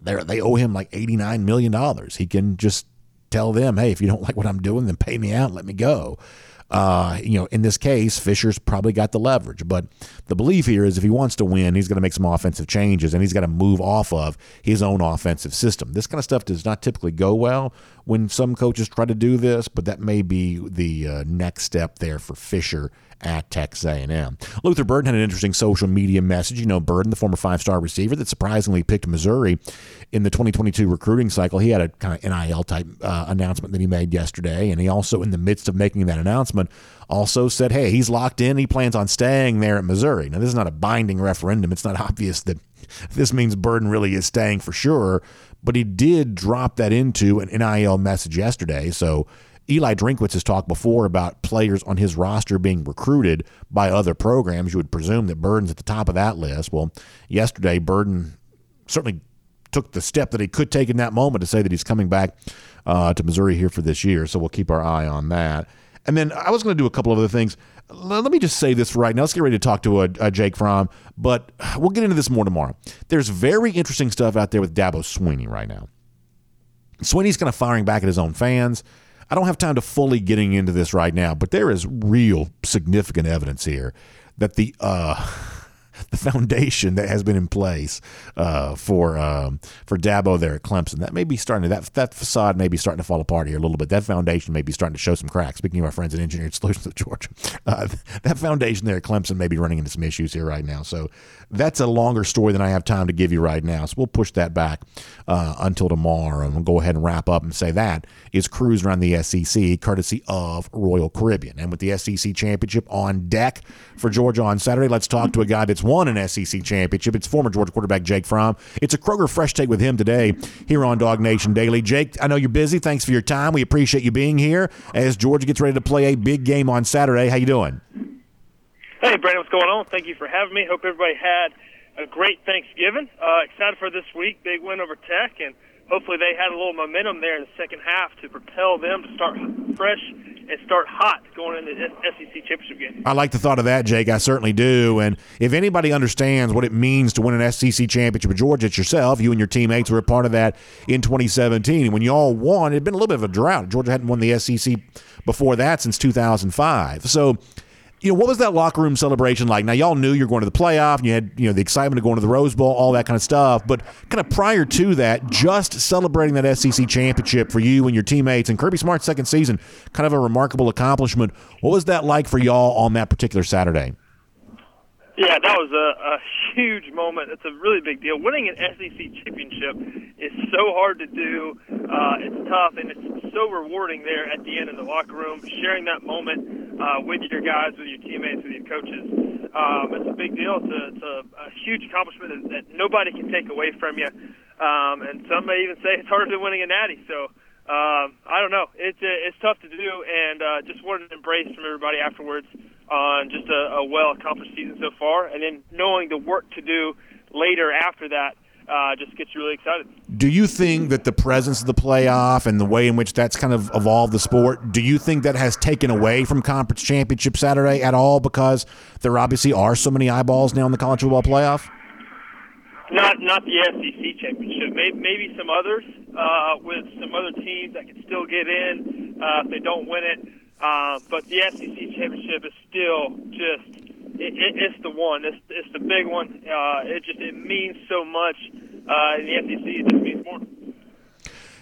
Speaker 3: they they owe him like $89 million. He can just tell them, hey, if you don't like what I'm doing, then pay me out and let me go. Uh, you know, in this case, Fisher's probably got the leverage. But the belief here is if he wants to win, he's going to make some offensive changes and he's got to move off of his own offensive system. This kind of stuff does not typically go well when some coaches try to do this, but that may be the uh, next step there for Fisher at Texas A&M. Luther Burden had an interesting social media message. You know, Burden, the former five-star receiver that surprisingly picked Missouri in the 2022 recruiting cycle. He had a kind of NIL type uh, announcement that he made yesterday, and he also, in the midst of making that announcement, also said, "Hey, he's locked in. He plans on staying there at Missouri." Now, this is not a binding referendum. It's not obvious that this means Burden really is staying for sure, but he did drop that into an NIL message yesterday. So Eli Drinkwitz has talked before about players on his roster being recruited by other programs. You would presume that Burden's at the top of that list. Well, yesterday, Burden certainly took the step that he could take in that moment to say that he's coming back uh, to Missouri here for this year. So we'll keep our eye on that. And then I was going to do a couple of other things. Let me just say this right now. Let's get ready to talk to a, a Jake Fromm, but we'll get into this more tomorrow. There's very interesting stuff out there with Dabo Swinney right now. Swinney's kind of firing back at his own fans. I don't have time to fully getting into this right now, but there is real significant evidence here that the uh, the foundation that has been in place uh, for um, for Dabo there at Clemson that may be starting to that that facade may be starting to fall apart here a little bit. That foundation may be starting to show some cracks. Speaking of our friends at Engineered Solutions of Georgia, uh, that foundation there at Clemson may be running into some issues here right now. So that's a longer story than I have time to give you right now. So we'll push that back uh, until tomorrow, and we'll go ahead and wrap up and say that is cruise around the SEC, courtesy of Royal Caribbean. And with the SEC championship on deck for Georgia on Saturday, let's talk to a guy that's won an SEC championship. It's former Georgia quarterback Jake Fromm. It's a Kroger Fresh Take with him today here on Dog Nation Daily. Jake, I know you're busy. Thanks for your time. We appreciate you being here as Georgia gets ready to play a big game on Saturday. How you doing?
Speaker 8: Hey, Brandon, what's going on? Thank you for having me. Hope everybody had a great Thanksgiving. Uh, excited for this week. Big win over Tech, and hopefully they had a little momentum there in the second half to propel them to start fresh and start hot going into the SEC championship game.
Speaker 3: I like the thought of that, Jake. I certainly do. And if anybody understands what it means to win an SEC championship Georgia, it's yourself. You and your teammates were a part of that in 2017. When you all won, it had been a little bit of a drought. Georgia hadn't won the SEC before that since 2005. So you know, what was that locker room celebration like? Now, y'all knew you were going to the playoff, and you had, you know, the excitement of going to the Rose Bowl, all that kind of stuff. But kind of prior to that, just celebrating that SEC championship for you and your teammates and Kirby Smart's second season, kind of a remarkable accomplishment. What was that like for y'all on that particular Saturday?
Speaker 8: Yeah, that was a, a huge moment. It's a really big deal. Winning an SEC championship is so hard to do. Uh, it's tough, and it's so rewarding there at the end in the locker room, sharing that moment uh, with your guys, with your teammates, with your coaches. Um, it's a big deal. It's a, it's a, a huge accomplishment that, that nobody can take away from you. Um, and some may even say it's harder than winning a natty. So um, I don't know. It's uh, it's tough to do, and uh, just wanted to embrace from everybody afterwards on just a, a well accomplished season so far, and then knowing the work to do later after that uh, just gets you really excited.
Speaker 3: Do you think that the presence of the playoff and the way in which that's kind of evolved the sport, do you think that has taken away from conference championship Saturday at all because there obviously are so many eyeballs now in the college football playoff?
Speaker 8: Not not the SEC championship. Maybe, maybe some others uh, with some other teams that can still get in uh, if they don't win it. Uh, but the SEC championship is still just it, it, it's the one. It's it's the big one. Uh, it just it means so much. Uh, in the SEC, it just means more.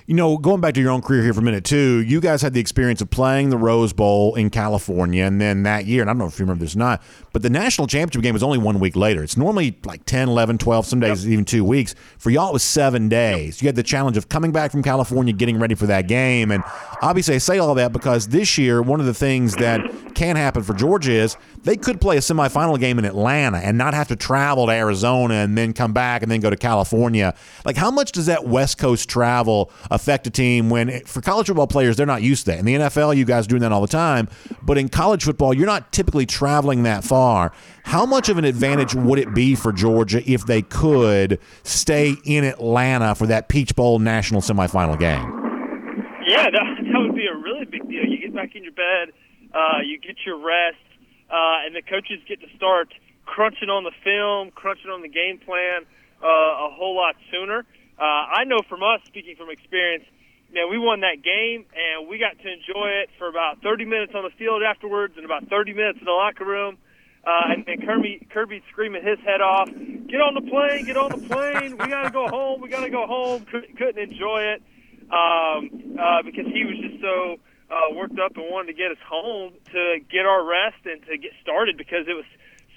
Speaker 3: You know, going back to your own career here for a minute, too, you guys had the experience of playing the Rose Bowl in California, and then that year, and I don't know if you remember this or not, but the national championship game was only one week later. It's normally like 10, 11, 12, some days yep. even two weeks. For y'all, it was seven days. Yep. You had the challenge of coming back from California, getting ready for that game. And obviously, I say all that because this year, one of the things that can happen for Georgia is they could play a semifinal game in Atlanta and not have to travel to Arizona and then come back and then go to California. Like, how much does that West Coast travel affect a team when, for college football players, they're not used to that? In the NFL, you guys are doing that all the time. But in college football, you're not typically traveling that far far. How much of an advantage would it be for Georgia if they could stay in Atlanta for that Peach Bowl national semifinal game?
Speaker 8: Yeah, that, that would be a really big deal. You get back in your bed, uh, you get your rest, uh, and the coaches get to start crunching on the film, crunching on the game plan uh, a whole lot sooner. Uh, I know from us, speaking from experience, man, we won that game and we got to enjoy it for about 30 minutes on the field afterwards and about 30 minutes in the locker room. Uh, and, and Kirby, Kirby screaming his head off, "Get on the plane! Get on the plane! We gotta go home! We gotta go home!" Couldn't, couldn't enjoy it um, uh, because he was just so uh, worked up and wanted to get us home to get our rest and to get started because it was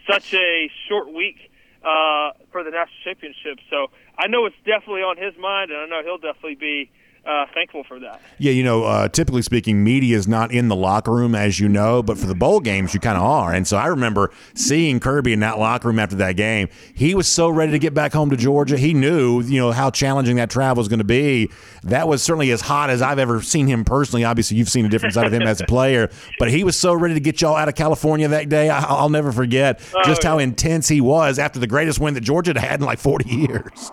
Speaker 8: such a short week uh, for the national championship. So I know it's definitely on his mind, and I know he'll definitely be uh, thankful for that.
Speaker 3: Yeah, you know, uh, typically speaking, media is not in the locker room, as you know, but for the bowl games, you kind of are. And so I remember seeing Kirby in that locker room after that game. He was so ready to get back home to Georgia. He knew, you know, how challenging that travel was going to be. That was certainly as hot as I've ever seen him personally. Obviously, you've seen a different side of him as a player, but he was so ready to get y'all out of California that day. I- will never forget oh, just yeah. how intense he was after the greatest win that Georgia had had in like 40 years.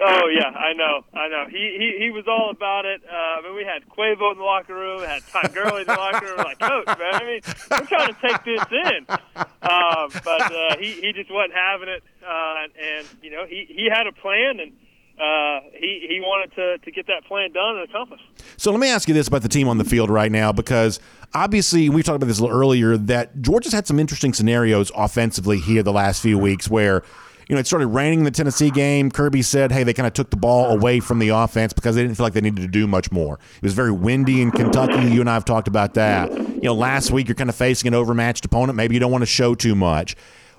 Speaker 8: Oh yeah, I know, I know. He he he was all about it. Uh, I mean, we had Quavo in the locker room, we had Todd Gurley in the locker room. Like, coach, man, I mean, we're trying to take this in, uh, but uh, he he just wasn't having it. Uh, and, and you know, he he had a plan, and uh, he he wanted to to get that plan done and accomplished.
Speaker 3: So let me ask you this about the team on the field right now, because obviously we talked about this a little earlier that Georgia's had some interesting scenarios offensively here the last few weeks where You know, it started raining in the Tennessee game. Kirby said, hey, they kind of took the ball away from the offense because they didn't feel like they needed to do much more. It was very windy in Kentucky. You and I have talked about that. You know, last week you're kind of facing an overmatched opponent. Maybe you don't want to show too much.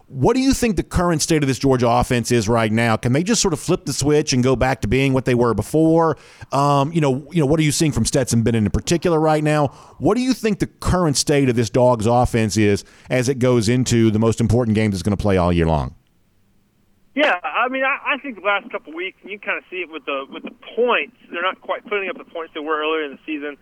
Speaker 3: What do you think the current state of this Georgia offense is right now? Can they just sort of flip the switch and go back to being what they were before? Um, you know, you know, what are you seeing from Stetson Bennett in particular right now? What do you think the current state of this dog's offense is as it goes into the most important games that's going to play all year long?
Speaker 8: Yeah, I mean, I, I think the last couple weeks, and you kind of see it with the with the points. They're not quite putting up the points they were earlier in the season.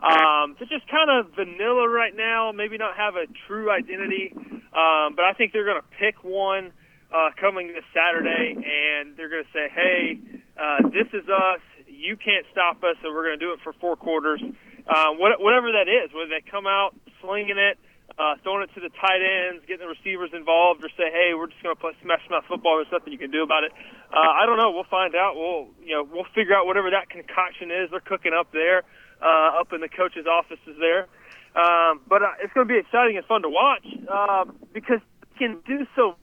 Speaker 8: Um, they're just kind of vanilla right now. Maybe not have a true identity, um, but I think they're going to pick one uh, coming this Saturday, and they're going to say, "Hey, uh, this is us. You can't stop us, and we're going to do it for four quarters." Uh, what, whatever that is, whether they come out slinging it, uh, throwing it to the tight ends, getting the receivers involved, or say, "Hey, we're just going to play smash mouth football." There's nothing you can do about it. Uh, I don't know. We'll find out. We'll you know we'll figure out whatever that concoction is they're cooking up there uh, up in the coach's offices there. Um, but uh, it's going to be exciting and fun to watch uh, because it can do so.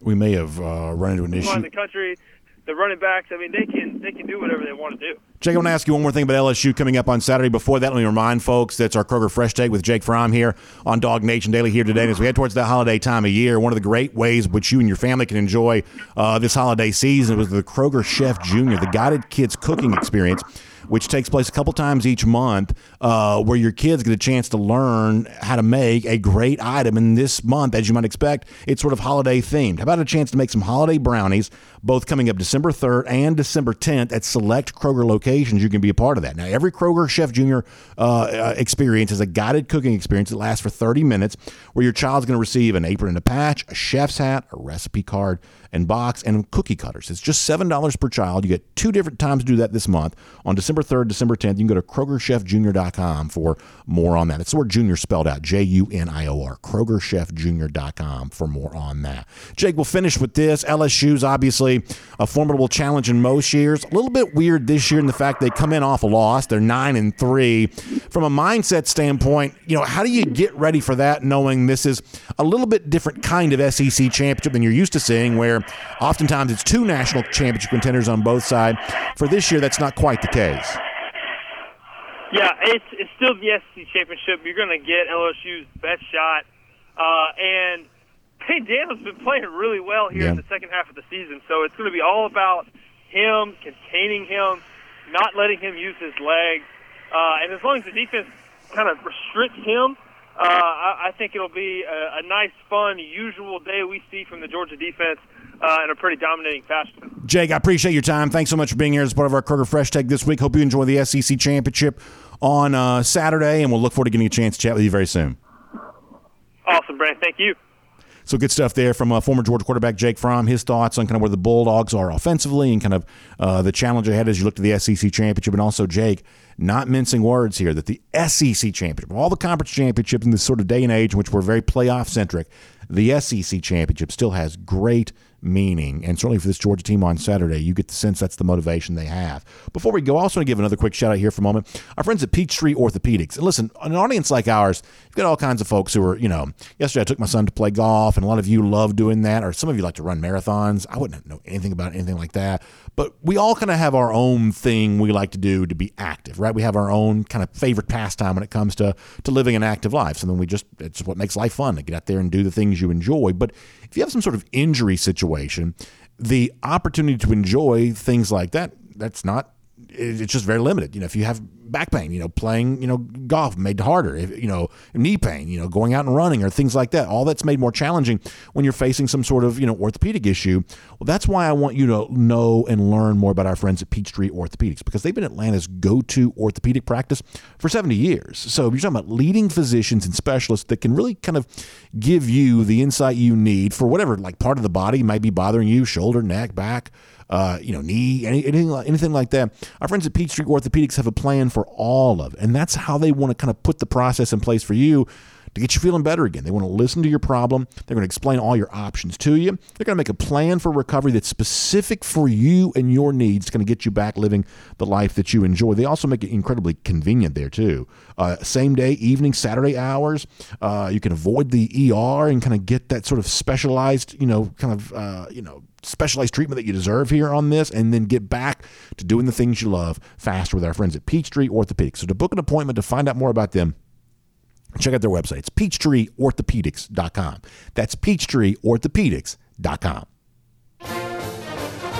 Speaker 3: We may have uh, run into an
Speaker 8: In
Speaker 3: issue.
Speaker 8: the country, the running backs. I mean, they can they can do whatever they want to do.
Speaker 3: Jake, I want to ask you one more thing about LSU coming up on Saturday. Before that, let me remind folks that's our Kroger Fresh Take with Jake Fromm here on Dog Nation Daily here today. And as we head towards that holiday time of year, one of the great ways which you and your family can enjoy uh, this holiday season was the Kroger Chef Junior, the guided kids cooking experience which takes place a couple times each month, uh, where your kids get a chance to learn how to make a great item. And this month, as you might expect, it's sort of holiday themed. How about a chance to make some holiday brownies, both coming up December 3rd and December 10th at select Kroger locations? You can be a part of that. Now, every Kroger Chef Junior uh, uh, experience is a guided cooking experience that lasts for 30 minutes, where your child's going to receive an apron and a patch, a chef's hat, a recipe card, and box, and cookie cutters. It's just $7 per child. You get two different times to do that this month. On December 3rd, December 10th, you can go to KrogerChefJunior.com for more on that. It's the word junior spelled out J U N I O R. KrogerChefJunior.com for more on that. Jake, we'll finish with this. LSU's obviously a formidable challenge in most years. A little bit weird this year in the fact they come in off a loss. They're 9 and 3. From a mindset standpoint, you know, how do you get ready for that knowing this is a little bit different kind of SEC championship than you're used to seeing, where oftentimes it's two national championship contenders on both sides. For this year, that's not quite the case.
Speaker 8: Yeah, it's it's still the SEC championship. You're going to get LSU's best shot, uh, and Jayden Daniels been playing really well here
Speaker 3: Yeah.
Speaker 8: in the second half of the season. So it's going to be all about him containing him, not letting him use his legs, uh, and as long as the defense kind of restricts him. Uh, I, I think it'll be a, a nice, fun, usual day we see from the Georgia defense uh, in a pretty dominating fashion.
Speaker 3: Jake, I appreciate your time. Thanks so much for being here as part of our Kroger Fresh Take this week. Hope you enjoy the SEC championship on uh, Saturday, and we'll look forward to getting a chance to chat with you very soon.
Speaker 8: Awesome, Brandon. Thank you.
Speaker 3: So good stuff there from uh, former Georgia quarterback Jake Fromm. His thoughts on kind of where the Bulldogs are offensively and kind of uh, the challenge ahead as you look to the SEC championship. And also Jake, not mincing words here, that the SEC championship, all the conference championships in this sort of day and age in which we're very playoff centric, the SEC championship still has great meaning. And certainly for this Georgia team on Saturday, you get the sense that's the motivation they have. Before we go, I also want to give another quick shout out here for a moment. Our friends at Peachtree Orthopedics. And listen, an audience like ours, you've got all kinds of folks who are, you know, yesterday I took my son to play golf, and a lot of you love doing that, or some of you like to run marathons. I wouldn't know anything about anything like that. But we all kind of have our own thing we like to do to be active, right? We have our own kind of favorite pastime when it comes to, to living an active life. Something we just, it's what makes life fun to get out there and do the things you enjoy. But if you have some sort of injury situation, the opportunity to enjoy things like that, that's not it's just very limited. You know, if you have back pain, you know, playing, you know, golf made harder. If, you know, knee pain, you know, going out and running or things like that. All that's made more challenging when you're facing some sort of, you know, orthopedic issue. Well, that's why I want you to know and learn more about our friends at Peachtree Orthopedics because they've been Atlanta's go-to orthopedic practice for 70 years. So you're talking about leading physicians and specialists that can really kind of give you the insight you need for whatever like part of the body might be bothering you, shoulder, neck, back uh, you know, knee, anything, anything like that. Our friends at Peachtree Orthopedics have a plan for all of and that's how they want to kind of put the process in place for you to get you feeling better again. They want to listen to your problem. They're going to explain all your options to you. They're going to make a plan for recovery that's specific for you and your needs. It's going to get you back living the life that you enjoy. They also make it incredibly convenient there, too. Uh, same day, evening, Saturday hours. Uh, you can avoid the ER and kind of get that sort of specialized, you know, kind of, uh, you know, specialized treatment that you deserve here on this and then get back to doing the things you love faster with our friends at Peachtree Orthopedics. So to book an appointment to find out more about them, check out their website. It's peachtreeorthopedics.com. That's peachtreeorthopedics.com.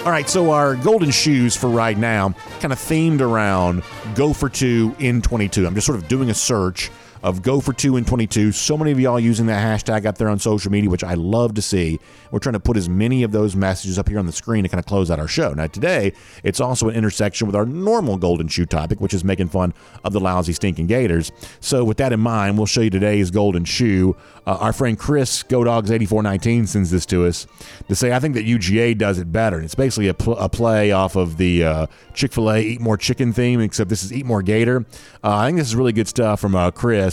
Speaker 3: All right, so our golden shoes for right now kind of themed around go for two in 22. I'm just sort of doing a search of go for two in 22. So many of y'all using that hashtag up there on social media, which I love to see. We're trying to put as many of those messages up here on the screen to kind of close out our show. Now, today, it's also an intersection with our normal golden shoe topic, which is making fun of the lousy, stinking Gators. So, with that in mind, we'll show you today's golden shoe. Uh, our friend Chris GoDogs8419 sends this to us to say, I think that UGA does it better. And it's basically a, pl- a play off of the uh, Chick fil A Eat More Chicken theme, except this is Eat More Gator. Uh, I think this is really good stuff from uh,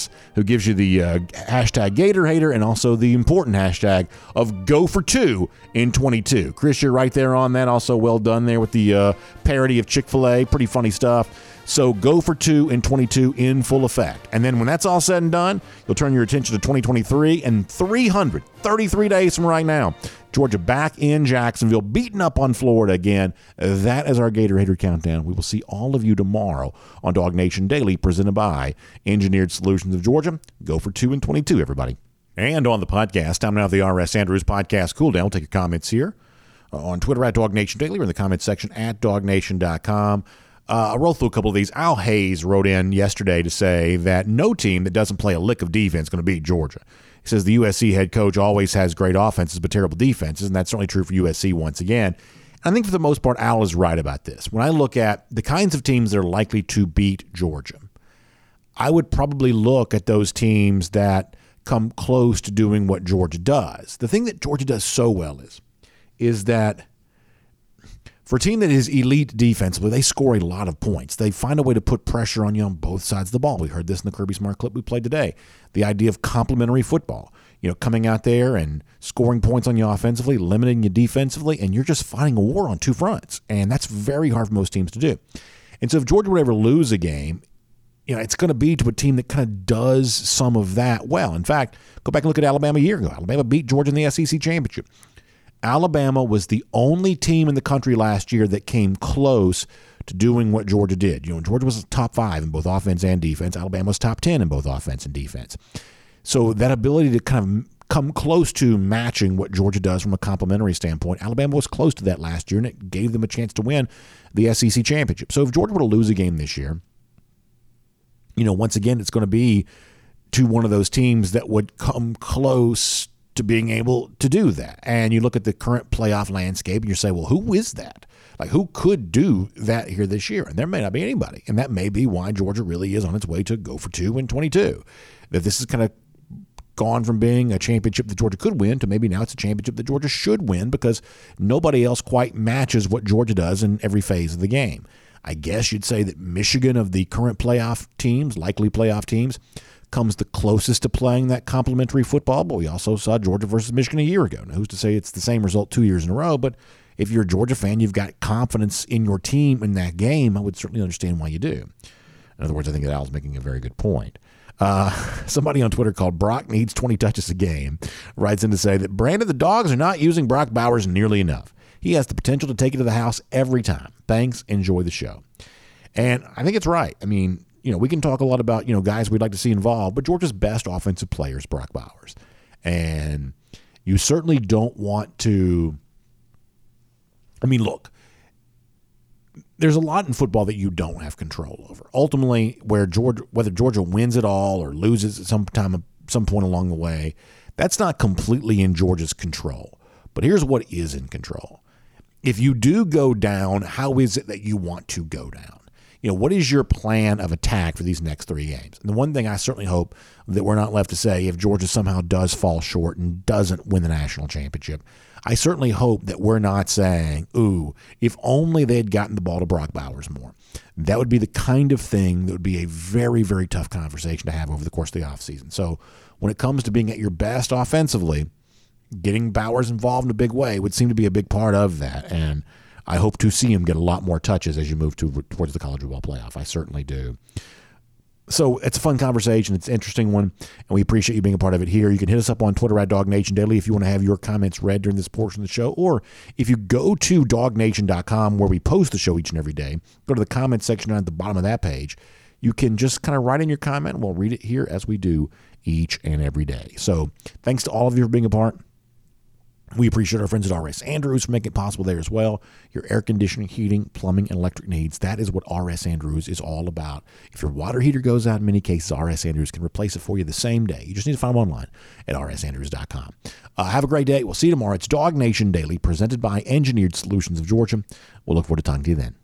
Speaker 3: Chris, who gives you the uh, hashtag Gator Hater and also the important hashtag of Go for Two in 22. Chris, you're right there on that. Also, well done there with the uh, parody of Chick fil A. Pretty funny stuff. So go for two in 22 in full effect. And then when that's all said and done, you'll turn your attention to 2023 and 333 days from right now. Georgia back in Jacksonville, beating up on Florida again. That is our Gator Hater Countdown. We will see all of you tomorrow on Dog Nation Daily, presented by Engineered Solutions of Georgia. Go for two and 22, everybody. And on the podcast, time now the R.S. Andrews Podcast Cool Down. We'll take your comments here uh, on Twitter at Dog Nation Daily or in the comments section at dognation.com. Uh, I rolled through a couple of these. Al Hayes wrote in yesterday to say that no team that doesn't play a lick of defense is going to beat Georgia. He says the USC head coach always has great offenses but terrible defenses, and that's certainly true for USC once again. I think for the most part, Al is right about this. When I look at the kinds of teams that are likely to beat Georgia, I would probably look at those teams that come close to doing what Georgia does. The thing that Georgia does so well is, is that for a team that is elite defensively, they score a lot of points. They find a way to put pressure on you on both sides of the ball. We heard this in the Kirby Smart clip we played today. The idea of complementary football. You know, coming out there and scoring points on you offensively, limiting you defensively, and you're just fighting a war on two fronts. And that's very hard for most teams to do. And so if Georgia would ever lose a game, you know, it's going to be to a team that kind of does some of that well. In fact, go back and look at Alabama a year ago. Alabama beat Georgia in the SEC championship. Alabama was the only team in the country last year that came close to doing what Georgia did. You know, Georgia was top five in both offense and defense. Alabama was top 10 in both offense and defense. So that ability to kind of come close to matching what Georgia does from a complementary standpoint, Alabama was close to that last year, and it gave them a chance to win the SEC championship. So if Georgia were to lose a game this year, you know, once again, it's going to be to one of those teams that would come close to being able to do that. And you look at the current playoff landscape and you say, well, who is that? Like, who could do that here this year? And there may not be anybody. And that may be why Georgia really is on its way to go for two in 22. That this is kind of gone from being a championship that Georgia could win to maybe now it's a championship that Georgia should win because nobody else quite matches what Georgia does in every phase of the game. I guess you'd say that Michigan, of the current playoff teams, likely playoff teams, comes the closest to playing that complementary football. But we also saw Georgia versus Michigan a year ago. Now, who's to say it's the same result two years in a row? But if you're a Georgia fan, you've got confidence in your team in that game. I would certainly understand why you do. In other words, I think that Al's making a very good point. Uh, somebody on Twitter called Brock needs 20 touches a game writes in to say that Brandon the dogs are not using Brock Bowers nearly enough. He has the potential to take it to the house every time. Thanks. Enjoy the show. And I think it's right. I mean, you know, we can talk a lot about, you know, guys we'd like to see involved, but Georgia's best offensive player is Brock Bowers. And you certainly don't want to. I mean, look, there's a lot in football that you don't have control over. Ultimately, where Georgia, whether Georgia wins it all or loses at some time, some point along the way, that's not completely in Georgia's control. But here's what is in control. If you do go down, how is it that you want to go down? You know, what is your plan of attack for these next three games? And the one thing I certainly hope that we're not left to say if Georgia somehow does fall short and doesn't win the national championship, I certainly hope that we're not saying, ooh, if only they had gotten the ball to Brock Bowers more. That would be the kind of thing that would be a very, very tough conversation to have over the course of the offseason. So when it comes to being at your best offensively, getting Bowers involved in a big way would seem to be a big part of that. And I hope to see him get a lot more touches as you move to, towards the college football playoff. I certainly do. So it's a fun conversation. It's an interesting one, and we appreciate you being a part of it here. You can hit us up on Twitter at DawgNation Daily if you want to have your comments read during this portion of the show, or if you go to dawgnation.com where we post the show each and every day, go to the comment section at the bottom of that page. You can just kind of write in your comment, we'll read it here as we do each and every day. So thanks to all of you for being a part. We appreciate our friends at RS Andrews for making it possible there as well. Your air conditioning, heating, plumbing, and electric needs. That is what RS Andrews is all about. If your water heater goes out in many cases, RS Andrews can replace it for you the same day. You just need to find them online at rsandrews.com. Uh, have a great day. We'll see you tomorrow. It's DawgNation Daily, presented by Engineered Solutions of Georgia. We'll look forward to talking to you then.